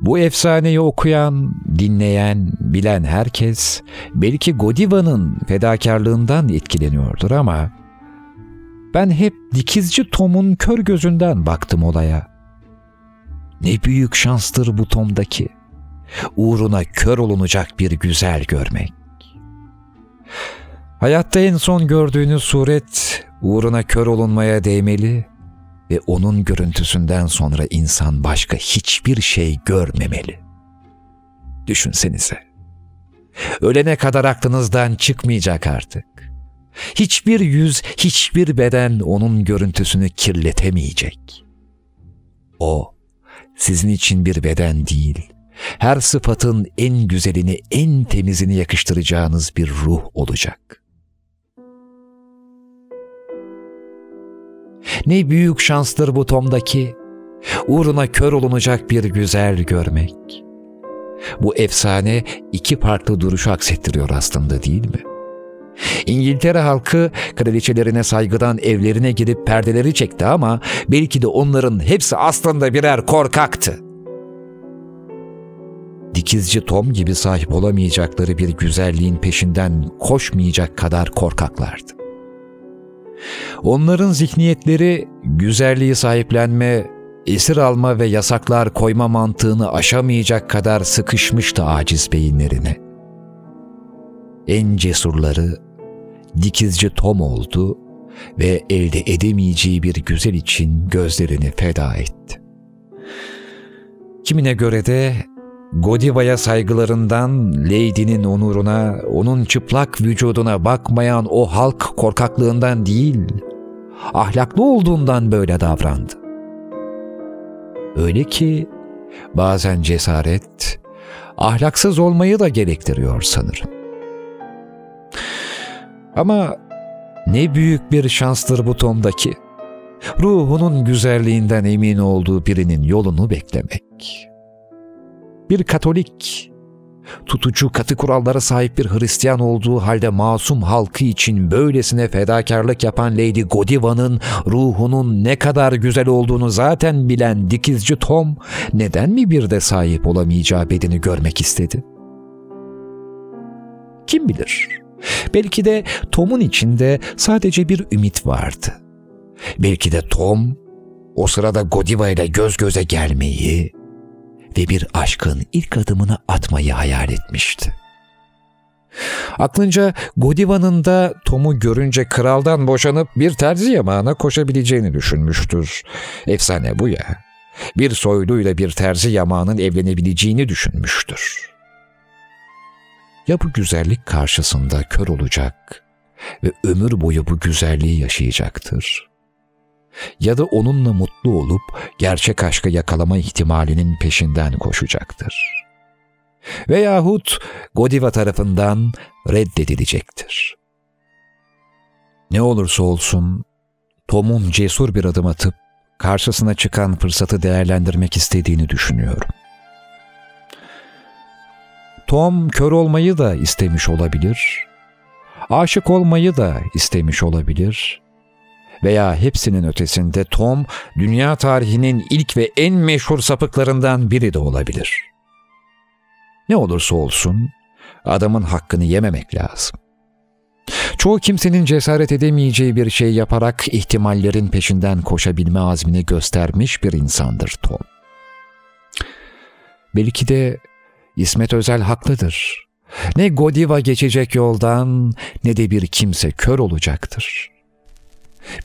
S1: Bu efsaneyi okuyan, dinleyen, bilen herkes belki Godiva'nın fedakarlığından etkileniyordur ama ben hep dikizci Tom'un kör gözünden baktım olaya. Ne büyük şanstır bu Tom'daki. Uğruna kör olunacak bir güzel görmek. Hayatta en son gördüğünüz suret uğruna kör olunmaya değmeli ve onun görüntüsünden sonra insan başka hiçbir şey görmemeli. Düşünsenize. Ölene kadar aklınızdan çıkmayacak artık. Hiçbir yüz, hiçbir beden onun görüntüsünü kirletemeyecek. O, sizin için bir beden değil, her sıfatın en güzelini, en temizini yakıştıracağınız bir ruh olacak.'' Ne büyük şanstır bu Tom'daki. Uğruna kör olunacak bir güzel görmek. Bu efsane iki farklı duruşu aksettiriyor aslında değil mi? İngiltere halkı kraliçelerine saygıdan evlerine girip perdeleri çekti ama belki de onların hepsi aslında birer korkaktı. Dikizci Tom gibi sahip olamayacakları bir güzelliğin peşinden koşmayacak kadar korkaklardı. Onların zihniyetleri güzelliği sahiplenme, esir alma ve yasaklar koyma mantığını aşamayacak kadar sıkışmıştı aciz beyinlerine. En cesurları dikizci Tom oldu ve elde edemeyeceği bir güzel için gözlerini feda etti. Kimine göre de Godiva'ya saygılarından Lady'nin onuruna, onun çıplak vücuduna bakmayan o halk korkaklığından değil, ahlaklı olduğundan böyle davrandı. Öyle ki bazen cesaret, ahlaksız olmayı da gerektiriyor sanırım. Ama ne büyük bir şanstır bu Tom'daki. Ruhunun güzelliğinden emin olduğu birinin yolunu beklemek.'' Bir Katolik, tutucu katı kurallara sahip bir Hristiyan olduğu halde masum halkı için böylesine fedakarlık yapan Lady Godiva'nın ruhunun ne kadar güzel olduğunu zaten bilen dikizci Tom neden mi bir de sahip olamayacağı bedeni görmek istedi? Kim bilir? Belki de Tom'un içinde sadece bir ümit vardı. Belki de Tom o sırada Godiva ile göz göze gelmeyi, ve bir aşkın ilk adımını atmayı hayal etmişti. Aklınca Godiva'nın da Tom'u görünce kraldan boşanıp bir terzi yamağına koşabileceğini düşünmüştür. Efsane bu ya. Bir soyluyla bir terzi yamağının evlenebileceğini düşünmüştür. Ya bu güzellik karşısında kör olacak ve ömür boyu bu güzelliği yaşayacaktır ya da onunla mutlu olup gerçek aşkı yakalama ihtimalinin peşinden koşacaktır. Veyahut Godiva tarafından reddedilecektir. Ne olursa olsun Tom'un cesur bir adım atıp karşısına çıkan fırsatı değerlendirmek istediğini düşünüyorum. Tom kör olmayı da istemiş olabilir, aşık olmayı da istemiş olabilir veya hepsinin ötesinde Tom, dünya tarihinin ilk ve en meşhur sapıklarından biri de olabilir. Ne olursa olsun adamın hakkını yememek lazım. Çoğu kimsenin cesaret edemeyeceği bir şey yaparak ihtimallerin peşinden koşabilme azmini göstermiş bir insandır Tom. Belki de İsmet Özel haklıdır. Ne Godiva geçecek yoldan ne de bir kimse kör olacaktır.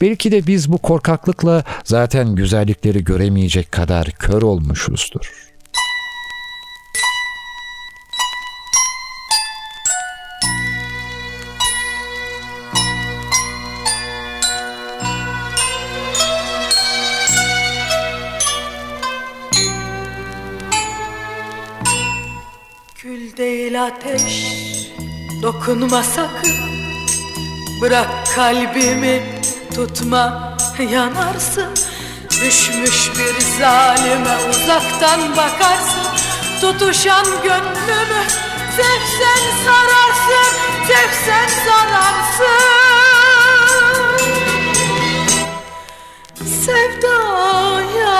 S1: Belki de biz bu korkaklıkla zaten güzellikleri göremeyecek kadar kör olmuşuzdur.
S6: Kül değil ateş dokunma sakın Bırak kalbimi tutma yanarsın. Düşmüş bir zalime uzaktan bakarsın. Tutuşan gönlümü sevsen sararsın Sevsen sararsın. Sevdaya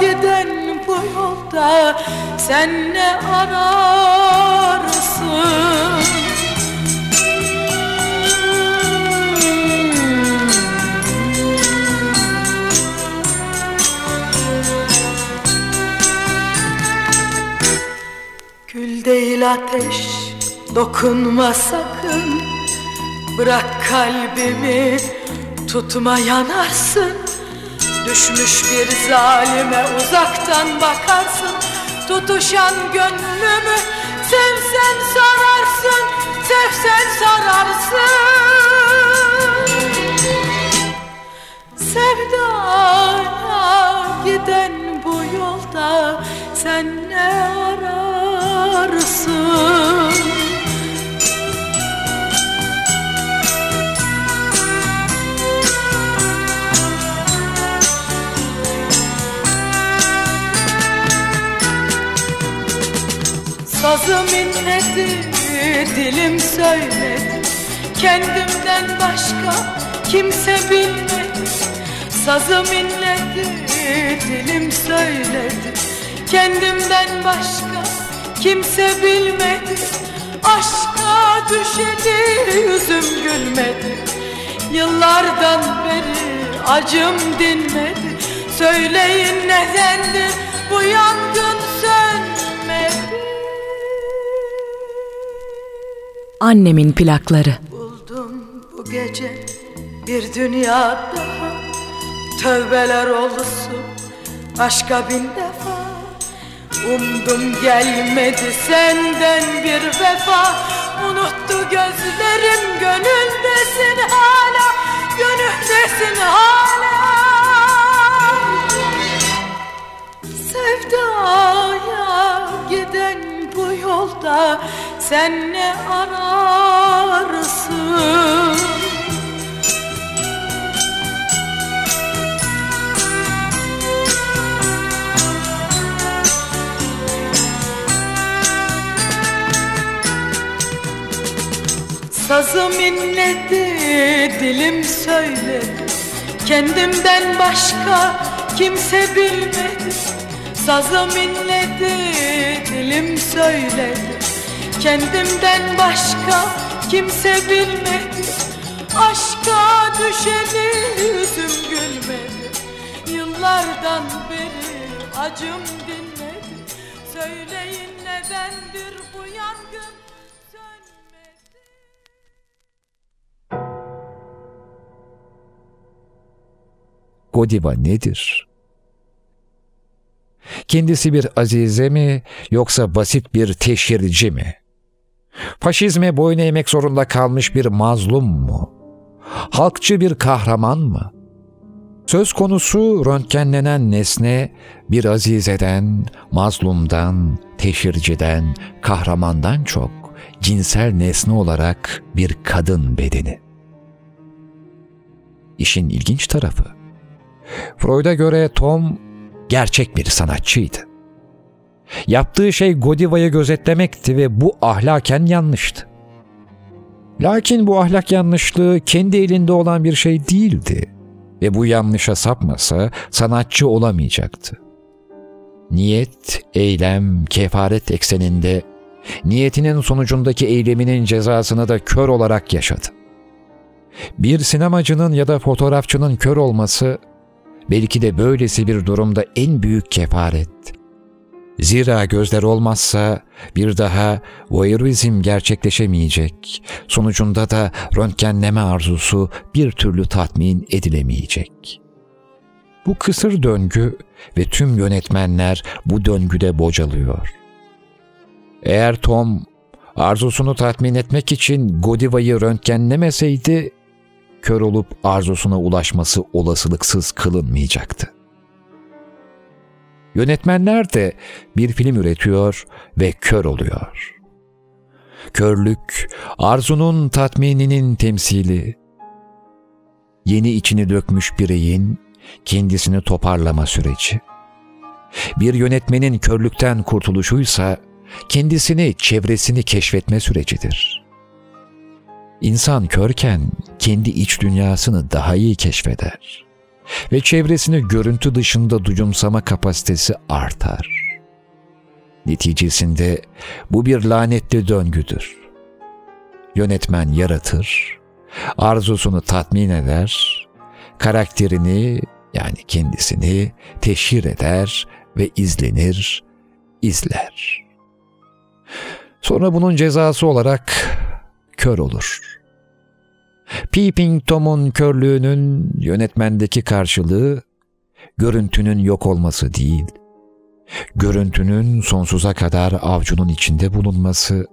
S6: giden bu yolda sen ne ararsın? Ateş dokunma sakın. Bırak kalbimi tutma yanarsın. Düşmüş bir zalime uzaktan bakarsın. Tutuşan gönlümü sevsen sararsın Sevsen sararsın. Sevdaya giden bu yolda sen ne ararsın Sazım inledi, dilim söyledi. Kendimden başka kimse bilmedi. Sazım inledi, dilim söyledi. Kendimden başka kimse bilmedi. Aşka düşeli yüzüm gülmedi. Yıllardan beri acım dinmedi. Söyleyin nedendir bu yangın sönmedi.
S7: Annemin plakları.
S6: Buldum bu gece bir dünya daha. Tövbeler olsun aşka bin defa Umdum gelmedi senden bir vefa Unuttu gözlerim gönüldesin hala Gönüldesin hala Sevdaya giden bu yolda sen ne ararsın? Sazım inledi, dilim söyledi Kendimden başka kimse bilmedi. Sazım inledi, dilim söyledi Kendimden başka kimse bilmedi. Aşka düşeni yüzüm gülmedi. Yıllardan beri acım dinmedi Söyleyin nedendir
S1: Godiva nedir? Kendisi bir azize mi yoksa basit bir teşhirci mi? Faşizme boyun eğmek zorunda kalmış bir mazlum mu? Halkçı bir kahraman mı? Söz konusu röntgenlenen nesne bir azizeden, mazlumdan, teşhirciden, kahramandan çok cinsel nesne olarak bir kadın bedeni. İşin ilginç tarafı, Freud'a göre Tom gerçek bir sanatçıydı. Yaptığı şey Godiva'yı gözetlemekti ve bu ahlaken yanlıştı. Lakin bu ahlak yanlışlığı kendi elinde olan bir şey değildi. ve bu yanlışa sapmasa sanatçı olamayacaktı. Niyet, eylem, kefaret ekseninde niyetinin sonucundaki eyleminin cezasını da kör olarak yaşadı. Bir sinemacının ya da fotoğrafçının kör olması belki de böylesi bir durumda en büyük kefaret. Zira gözler olmazsa bir daha voyeurizm gerçekleşemeyecek, sonucunda da röntgenleme arzusu bir türlü tatmin edilemeyecek. Bu kısır döngü ve tüm yönetmenler bu döngüde bocalıyor. Eğer Tom arzusunu tatmin etmek için Godiva'yı röntgenlemeseydi, kör olup arzusuna ulaşması olasılıksız kılınmayacaktı. Yönetmenler de bir film üretiyor ve kör oluyor. Körlük, arzunun tatmininin temsili. Yeni içini dökmüş bireyin kendisini toparlama süreci. Bir yönetmenin körlükten kurtuluşuysa kendisini, çevresini keşfetme sürecidir. İnsan körken kendi iç dünyasını daha iyi keşfeder ve çevresini görüntü dışında duyumsama kapasitesi artar. Neticesinde bu bir lanetli döngüdür. Yönetmen yaratır, arzusunu tatmin eder, karakterini yani kendisini teşhir eder ve izlenir, izler. Sonra bunun cezası olarak kör olur. Peeping Tom'un körlüğünün yönetmendeki karşılığı görüntünün yok olması değil, görüntünün sonsuza kadar avcunun içinde bulunması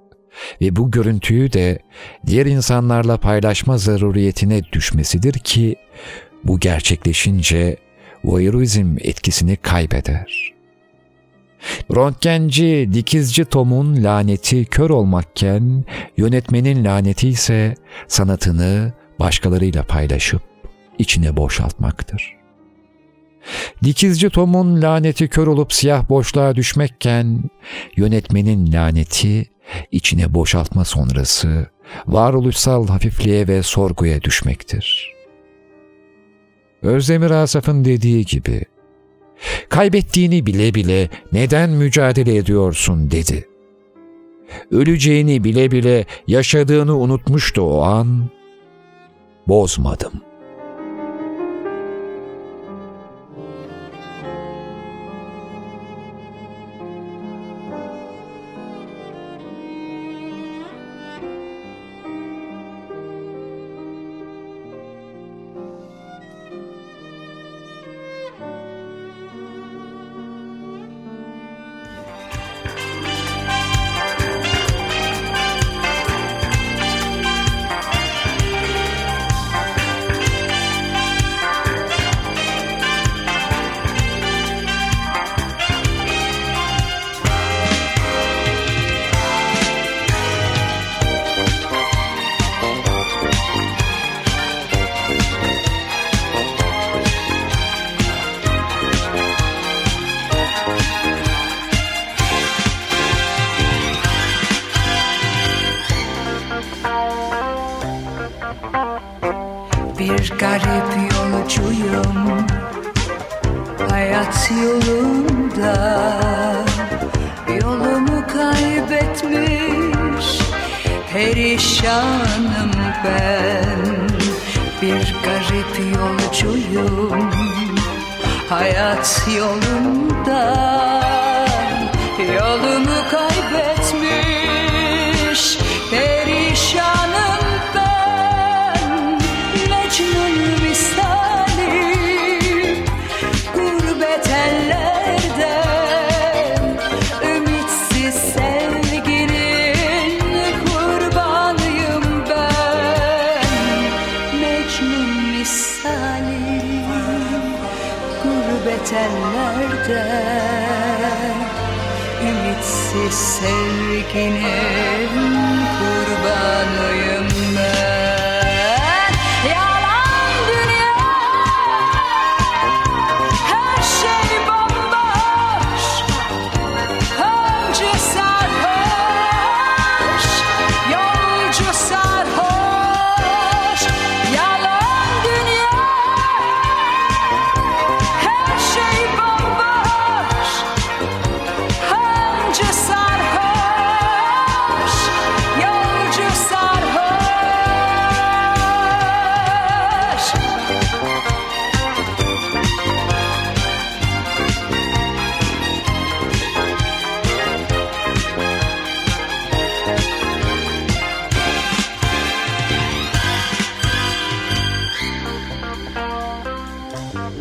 S1: ve bu görüntüyü de diğer insanlarla paylaşma zaruriyetine düşmesidir ki bu gerçekleşince voyeurizm etkisini kaybeder. Röntgenci, dikizci Tom'un laneti kör olmakken, yönetmenin laneti ise sanatını başkalarıyla paylaşıp içine boşaltmaktır. Dikizci Tom'un laneti kör olup siyah boşluğa düşmekken, yönetmenin laneti içine boşaltma sonrası varoluşsal hafifliğe ve sorguya düşmektir. Özdemir Asaf'ın dediği gibi, kaybettiğini bile bile neden mücadele ediyorsun dedi. Öleceğini bile bile yaşadığını unutmuştu o an. Bozmadım.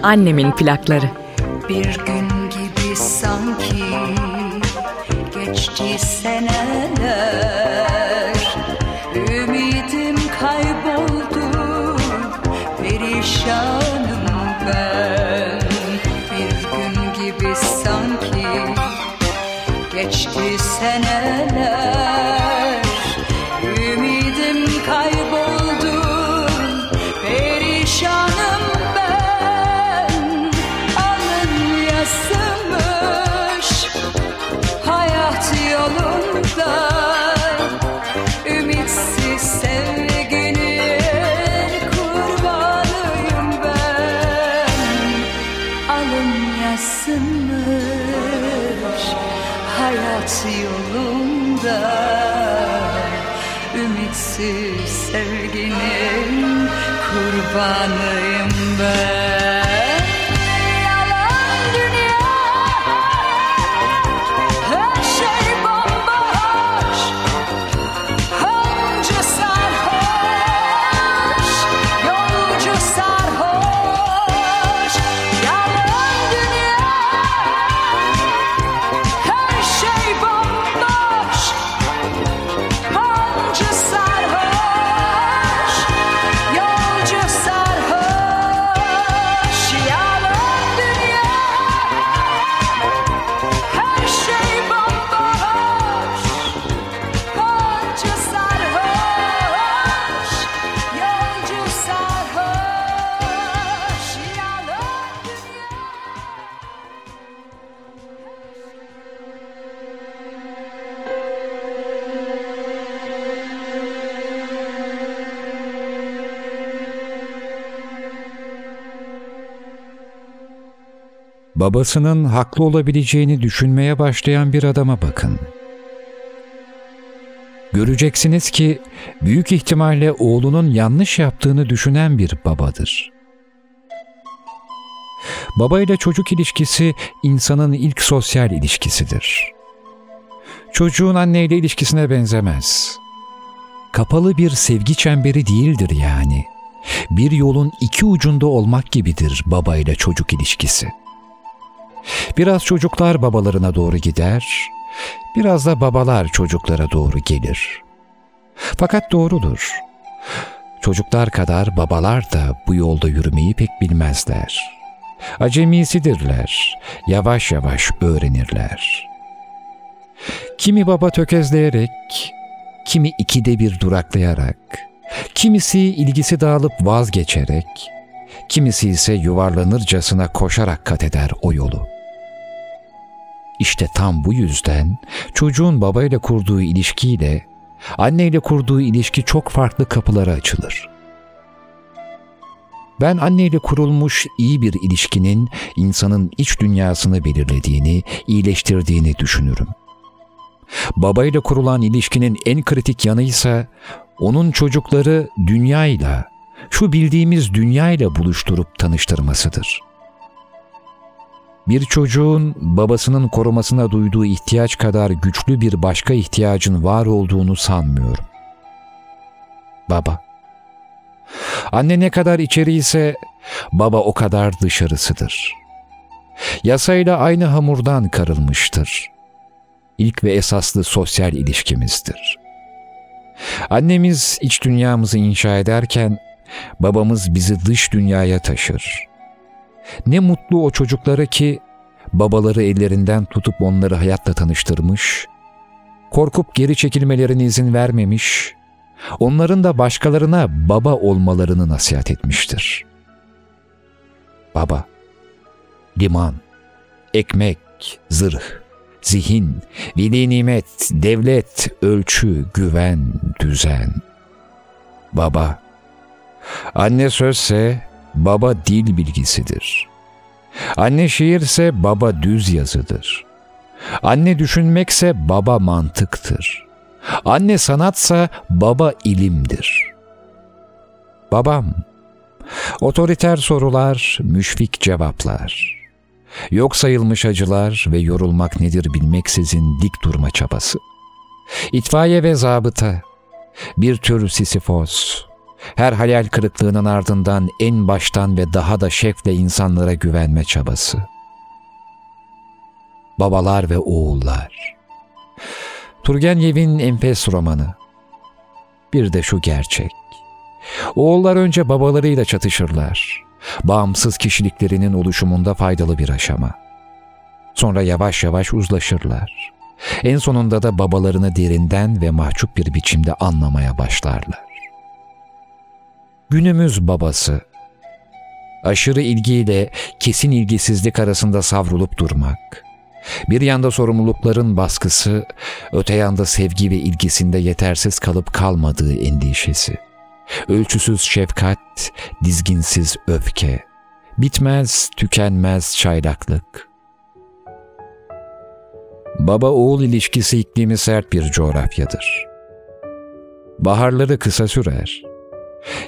S7: Annemin plakları.
S8: Bir gün
S1: Babasının haklı olabileceğini düşünmeye başlayan bir adama bakın. Göreceksiniz ki büyük ihtimalle oğlunun yanlış yaptığını düşünen bir babadır. Baba ile çocuk ilişkisi insanın ilk sosyal ilişkisidir. Çocuğun anneyle ilişkisine benzemez. Kapalı bir sevgi çemberi değildir yani. Bir yolun iki ucunda olmak gibidir baba ile çocuk ilişkisi. Biraz çocuklar babalarına doğru gider, biraz da babalar çocuklara doğru gelir. Fakat doğrudur. Çocuklar kadar babalar da bu yolda yürümeyi pek bilmezler. Acemisidirler, yavaş yavaş öğrenirler. Kimi baba tökezleyerek, kimi ikide bir duraklayarak, kimisi ilgisi dağılıp vazgeçerek, kimisi ise yuvarlanırcasına koşarak kat eder o yolu. İşte tam bu yüzden çocuğun babayla kurduğu ilişkiyle anneyle kurduğu ilişki çok farklı kapılara açılır. Ben anneyle kurulmuş iyi bir ilişkinin insanın iç dünyasını belirlediğini, iyileştirdiğini düşünürüm. Babayla kurulan ilişkinin en kritik yanı ise onun çocukları dünyayla, şu bildiğimiz dünyayla buluşturup tanıştırmasıdır. Bir çocuğun babasının korumasına duyduğu ihtiyaç kadar güçlü bir başka ihtiyacın var olduğunu sanmıyorum. Baba. Anne ne kadar içeri ise baba o kadar dışarısıdır. Yasayla aynı hamurdan karılmıştır. İlk ve esaslı sosyal ilişkimizdir. Annemiz iç dünyamızı inşa ederken babamız bizi dış dünyaya taşır. Ne mutlu o çocuklara ki babaları ellerinden tutup onları hayatla tanıştırmış, korkup geri çekilmelerine izin vermemiş, onların da başkalarına baba olmalarını nasihat etmiştir. Baba, liman, ekmek, zırh, zihin, veli nimet, devlet, ölçü, güven, düzen. Baba, anne sözse baba dil bilgisidir. Anne şiirse baba düz yazıdır. Anne düşünmekse baba mantıktır. Anne sanatsa baba ilimdir. Babam, otoriter sorular, müşfik cevaplar. Yok sayılmış acılar ve yorulmak nedir bilmeksizin dik durma çabası. İtfaiye ve zabıta, bir tür Sisifos, Her hayal kırıklığının ardından en baştan ve daha da şefle insanlara güvenme çabası. Babalar ve Oğullar Turgenev'in enfes romanı. Bir de şu gerçek. Oğullar önce babalarıyla çatışırlar. Bağımsız kişiliklerinin oluşumunda faydalı bir aşama. Sonra yavaş yavaş uzlaşırlar. En sonunda da babalarını derinden ve mahcup bir biçimde anlamaya başlarlar. Günümüz babası aşırı ilgiyle kesin ilgisizlik arasında savrulup durmak. Bir yanda sorumlulukların baskısı, öte yanda sevgi ve ilgisinde yetersiz kalıp kalmadığı endişesi. Ölçüsüz şefkat, dizginsiz öfke, bitmez, tükenmez çaylaklık. Baba-oğul ilişkisi iklimi sert bir coğrafyadır. Baharları kısa sürer.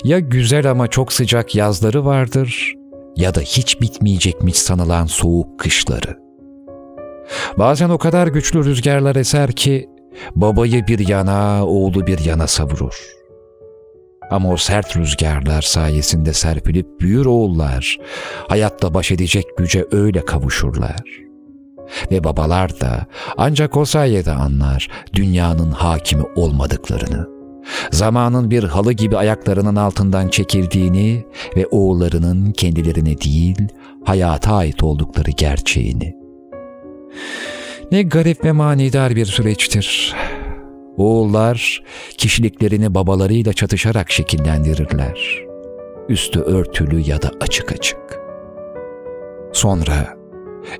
S1: Ya güzel ama çok sıcak yazları vardır ya da hiç bitmeyecekmiş sanılan soğuk kışları. Bazen o kadar güçlü rüzgarlar eser ki babayı bir yana, oğlu bir yana savurur. Ama o sert rüzgarlar sayesinde serpilip büyür oğullar, hayatla baş edecek güce öyle kavuşurlar. Ve babalar da ancak o sayede anlar dünyanın hakimi olmadıklarını. Zamanın bir halı gibi ayaklarının altından çekildiğini ve oğullarının kendilerine değil hayata ait oldukları gerçeğini. Ne garip ve manidar bir süreçtir. Oğullar kişiliklerini babalarıyla çatışarak şekillendirirler. Üstü örtülü ya da açık açık. Sonra,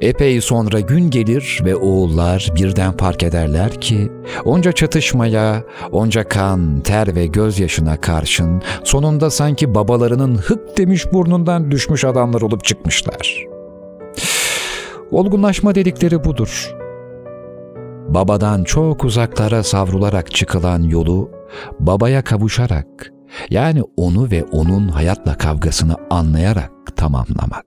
S1: epey sonra gün gelir ve oğullar birden fark ederler ki onca çatışmaya, onca kan, ter ve gözyaşına karşın sonunda sanki babalarının hık demiş burnundan düşmüş adamlar olup çıkmışlar. Olgunlaşma dedikleri budur babadan çok uzaklara savrularak çıkılan yolu babaya kavuşarak yani onu ve onun hayatla kavgasını anlayarak tamamlamak.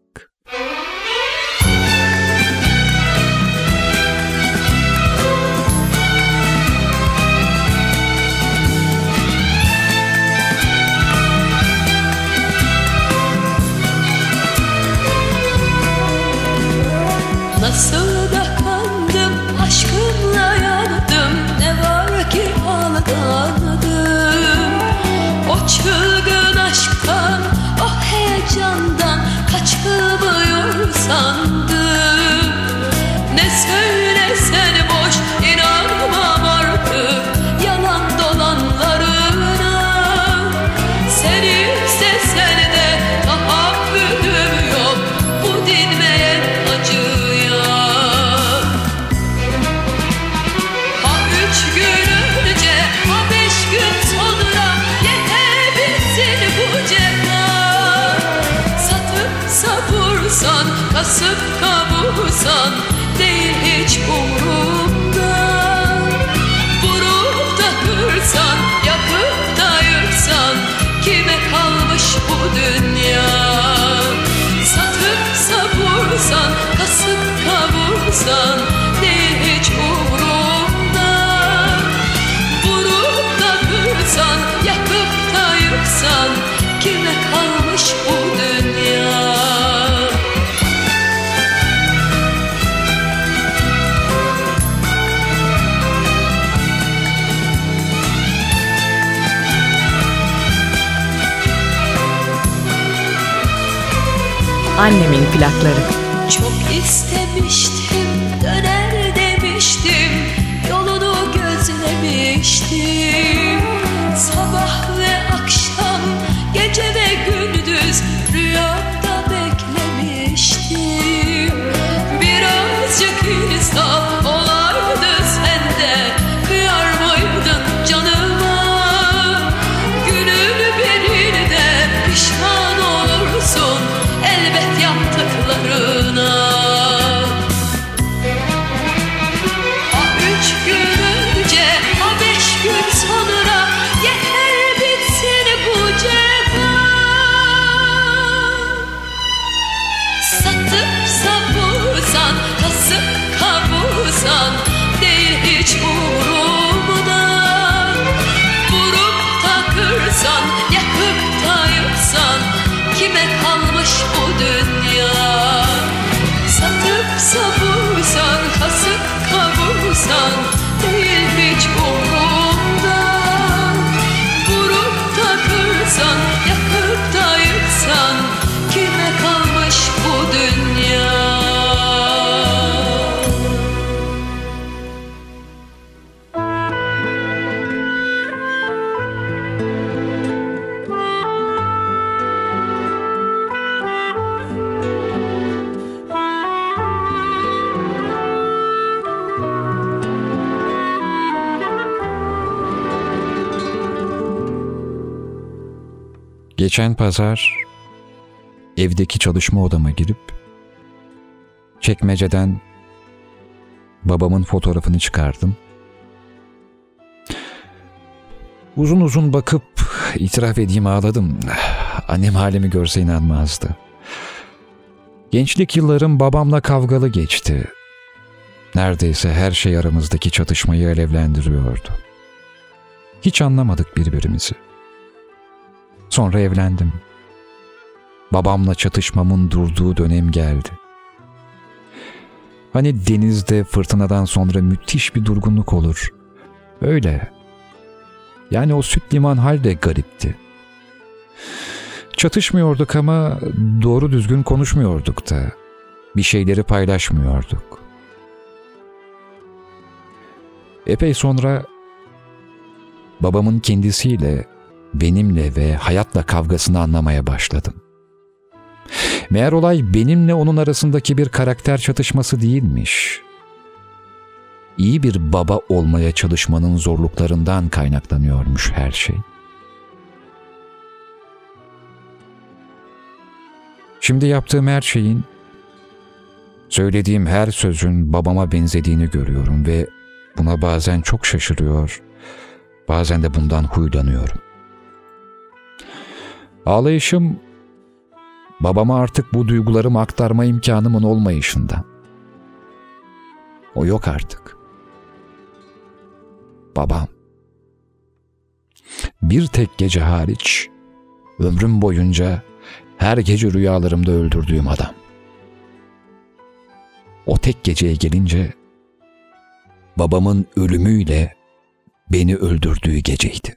S9: Nasıl da kandım aşkınla yandım. Ne var ki aldandım? O çılgın aşktan o heyecandan Kaçamıyor
S2: Annemin plakları.
S9: Çok istemiştim,
S1: Geçen pazar evdeki çalışma odama girip çekmeceden babamın fotoğrafını çıkardım. Uzun uzun bakıp itiraf edeyim ağladım. Annem halimi görse inanmazdı. Gençlik yıllarım babamla kavgalı geçti. Neredeyse her şey aramızdaki çatışmayı alevlendiriyordu. Hiç anlamadık birbirimizi. Sonra evlendim. Babamla çatışmamın durduğu dönem geldi. Hani denizde fırtınadan sonra müthiş bir durgunluk olur. Öyle. Yani o süt liman hal de garipti. Çatışmıyorduk ama doğru düzgün konuşmuyorduk da. Bir şeyleri paylaşmıyorduk. Epey sonra babamın kendisiyle benimle ve hayatla kavgasını anlamaya başladım. Meğer olay benimle onun arasındaki bir karakter çatışması değilmiş. İyi bir baba olmaya çalışmanın zorluklarından kaynaklanıyormuş her şey. Şimdi yaptığım her şeyin, söylediğim her sözün babama benzediğini görüyorum ve buna bazen çok şaşırıyor, bazen de bundan huylanıyorum. Ağlayışım babama artık bu duygularımı aktarma imkanımın olmayışından. O yok artık. Babam. Bir tek gece hariç ömrüm boyunca her gece rüyalarımda öldürdüğüm adam. O tek geceye gelince babamın ölümüyle beni öldürdüğü geceydi.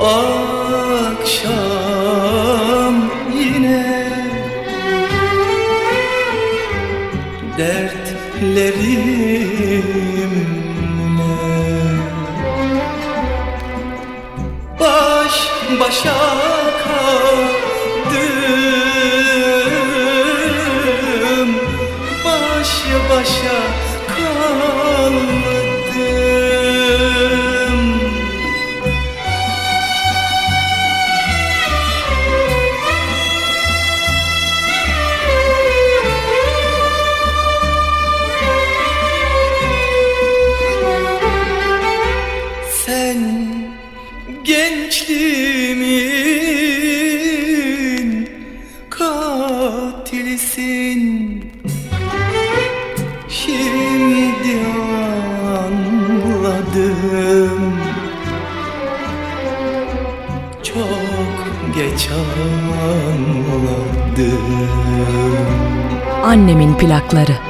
S2: Akşam yine dertlerimle baş başa
S7: plakları.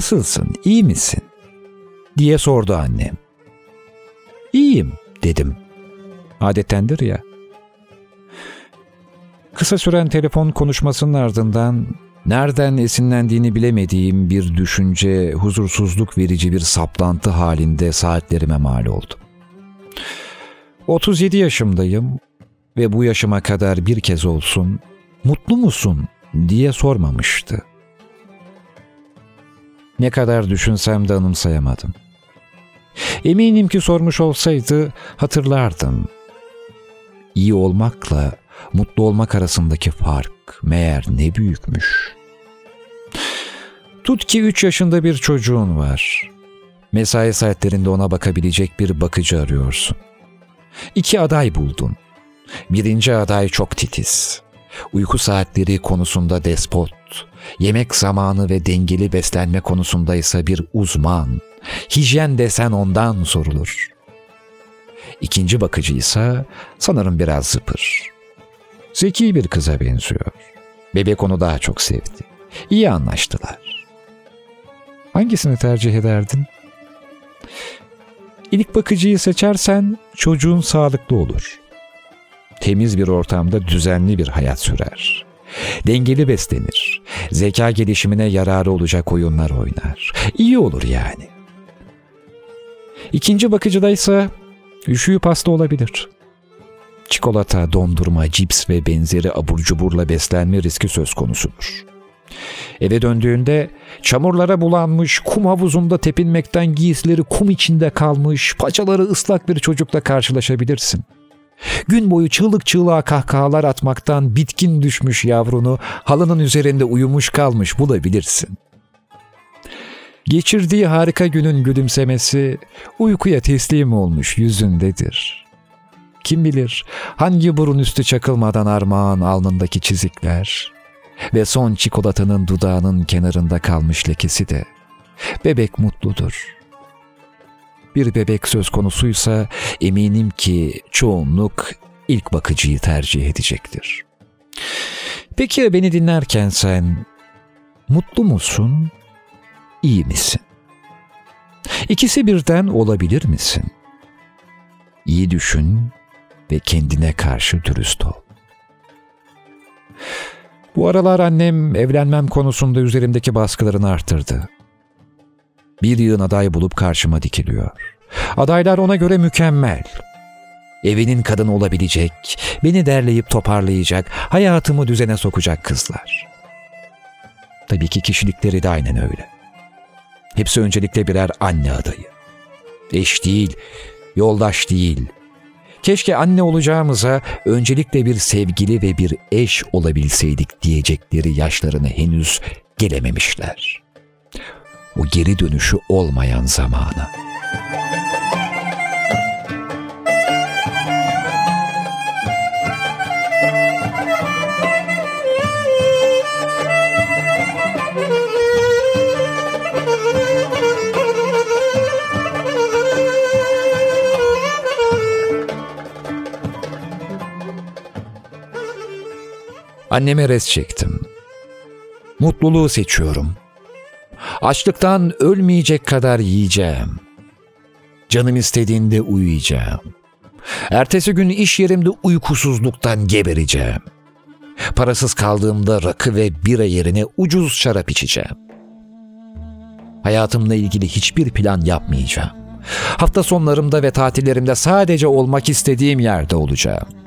S1: Nasılsın, iyi misin? diye sordu annem. İyiyim dedim. Adettendir ya. Kısa süren telefon konuşmasının ardından nereden esinlendiğini bilemediğim bir düşünce, huzursuzluk verici bir saplantı halinde saatlerime mal oldu. 37 yaşımdayım ve bu yaşıma kadar bir kez olsun mutlu musun diye sormamıştı. Ne kadar düşünsem de anımsayamadım. Eminim ki sormuş olsaydı hatırlardım. İyi olmakla mutlu olmak arasındaki fark meğer ne büyükmüş. Tut ki 3 yaşında bir çocuğun var. Mesai saatlerinde ona bakabilecek bir bakıcı arıyorsun. İki aday buldun. Birinci aday çok titiz. Uyku saatleri konusunda despot, yemek zamanı ve dengeli beslenme konusunda ise bir uzman. Hijyen desen ondan sorulur. İkinci bakıcı ise sanırım biraz zıpır. Zeki bir kıza benziyor. Bebek onu daha çok sevdi. İyi anlaştılar. Hangisini tercih ederdin? İlk bakıcıyı seçersen çocuğun sağlıklı olur. Temiz bir ortamda düzenli bir hayat sürer. Dengeli beslenir. Zeka gelişimine yararı olacak oyunlar oynar. İyi olur yani. İkinci bakıcıdaysa üşüyüp hasta olabilir. Çikolata, dondurma, cips ve benzeri abur cuburla beslenme riski söz konusudur. Eve döndüğünde çamurlara bulanmış, kum havuzunda tepinmekten giysileri kum içinde kalmış, paçaları ıslak bir çocukla karşılaşabilirsin. Gün boyu çığlık çığlığa kahkahalar atmaktan bitkin düşmüş yavrunu halının üzerinde uyumuş kalmış bulabilirsin. Geçirdiği harika günün gülümsemesi uykuya teslim olmuş yüzündedir. Kim bilir hangi burun üstü çakılmadan armağan alnındaki çizikler ve son çikolatanın dudağının kenarında kalmış lekesi de. Bebek mutludur. Bir bebek söz konusuysa eminim ki çoğunluk ilk bakıcıyı tercih edecektir. Peki ya beni dinlerken sen mutlu musun, iyi misin? İkisi birden olabilir misin? İyi düşün ve kendine karşı dürüst ol. Bu aralar annem evlenmem konusunda üzerimdeki baskılarını arttırdı. Bir yığın aday bulup karşıma dikiliyor. Adaylar ona göre mükemmel. Evinin kadını olabilecek, beni derleyip toparlayacak, hayatımı düzene sokacak kızlar. Tabii ki kişilikleri de aynen öyle. Hepsi öncelikle birer anne adayı. Eş değil, yoldaş değil. Keşke anne olacağımıza öncelikle bir sevgili ve bir eş olabilseydik diyecekleri yaşlarını henüz gelememişler o geri dönüşü olmayan zamana. Anneme res çektim. Mutluluğu seçiyorum. Açlıktan ölmeyecek kadar yiyeceğim. Canım istediğinde uyuyacağım. Ertesi gün iş yerimde uykusuzluktan gebereceğim. Parasız kaldığımda rakı ve bira yerine ucuz şarap içeceğim. Hayatımla ilgili hiçbir plan yapmayacağım. Hafta sonlarımda ve tatillerimde sadece olmak istediğim yerde olacağım.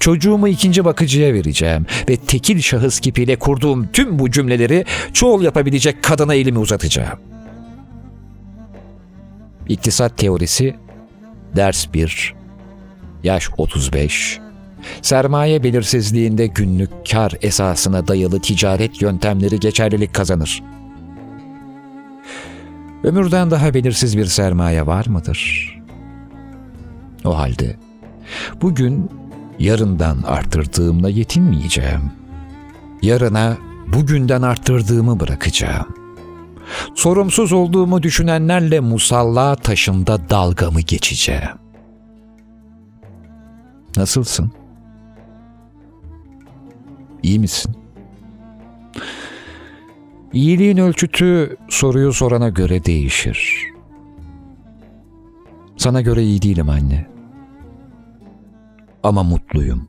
S1: Çocuğumu ikinci bakıcıya vereceğim ve tekil şahıs kipiyle kurduğum tüm bu cümleleri çoğul yapabilecek kadına elimi uzatacağım. İktisat teorisi ders 1 yaş 35 sermaye belirsizliğinde günlük kar esasına dayalı ticaret yöntemleri geçerlilik kazanır. Ömürden daha belirsiz bir sermaye var mıdır? O halde bugün yarından arttırdığımla yetinmeyeceğim. Yarına bugünden arttırdığımı bırakacağım. Sorumsuz olduğumu düşünenlerle musalla taşında dalgamı geçeceğim. Nasılsın? İyi misin? İyiliğin ölçütü soruyu sorana göre değişir. Sana göre iyi değilim anne. Ama mutluyum.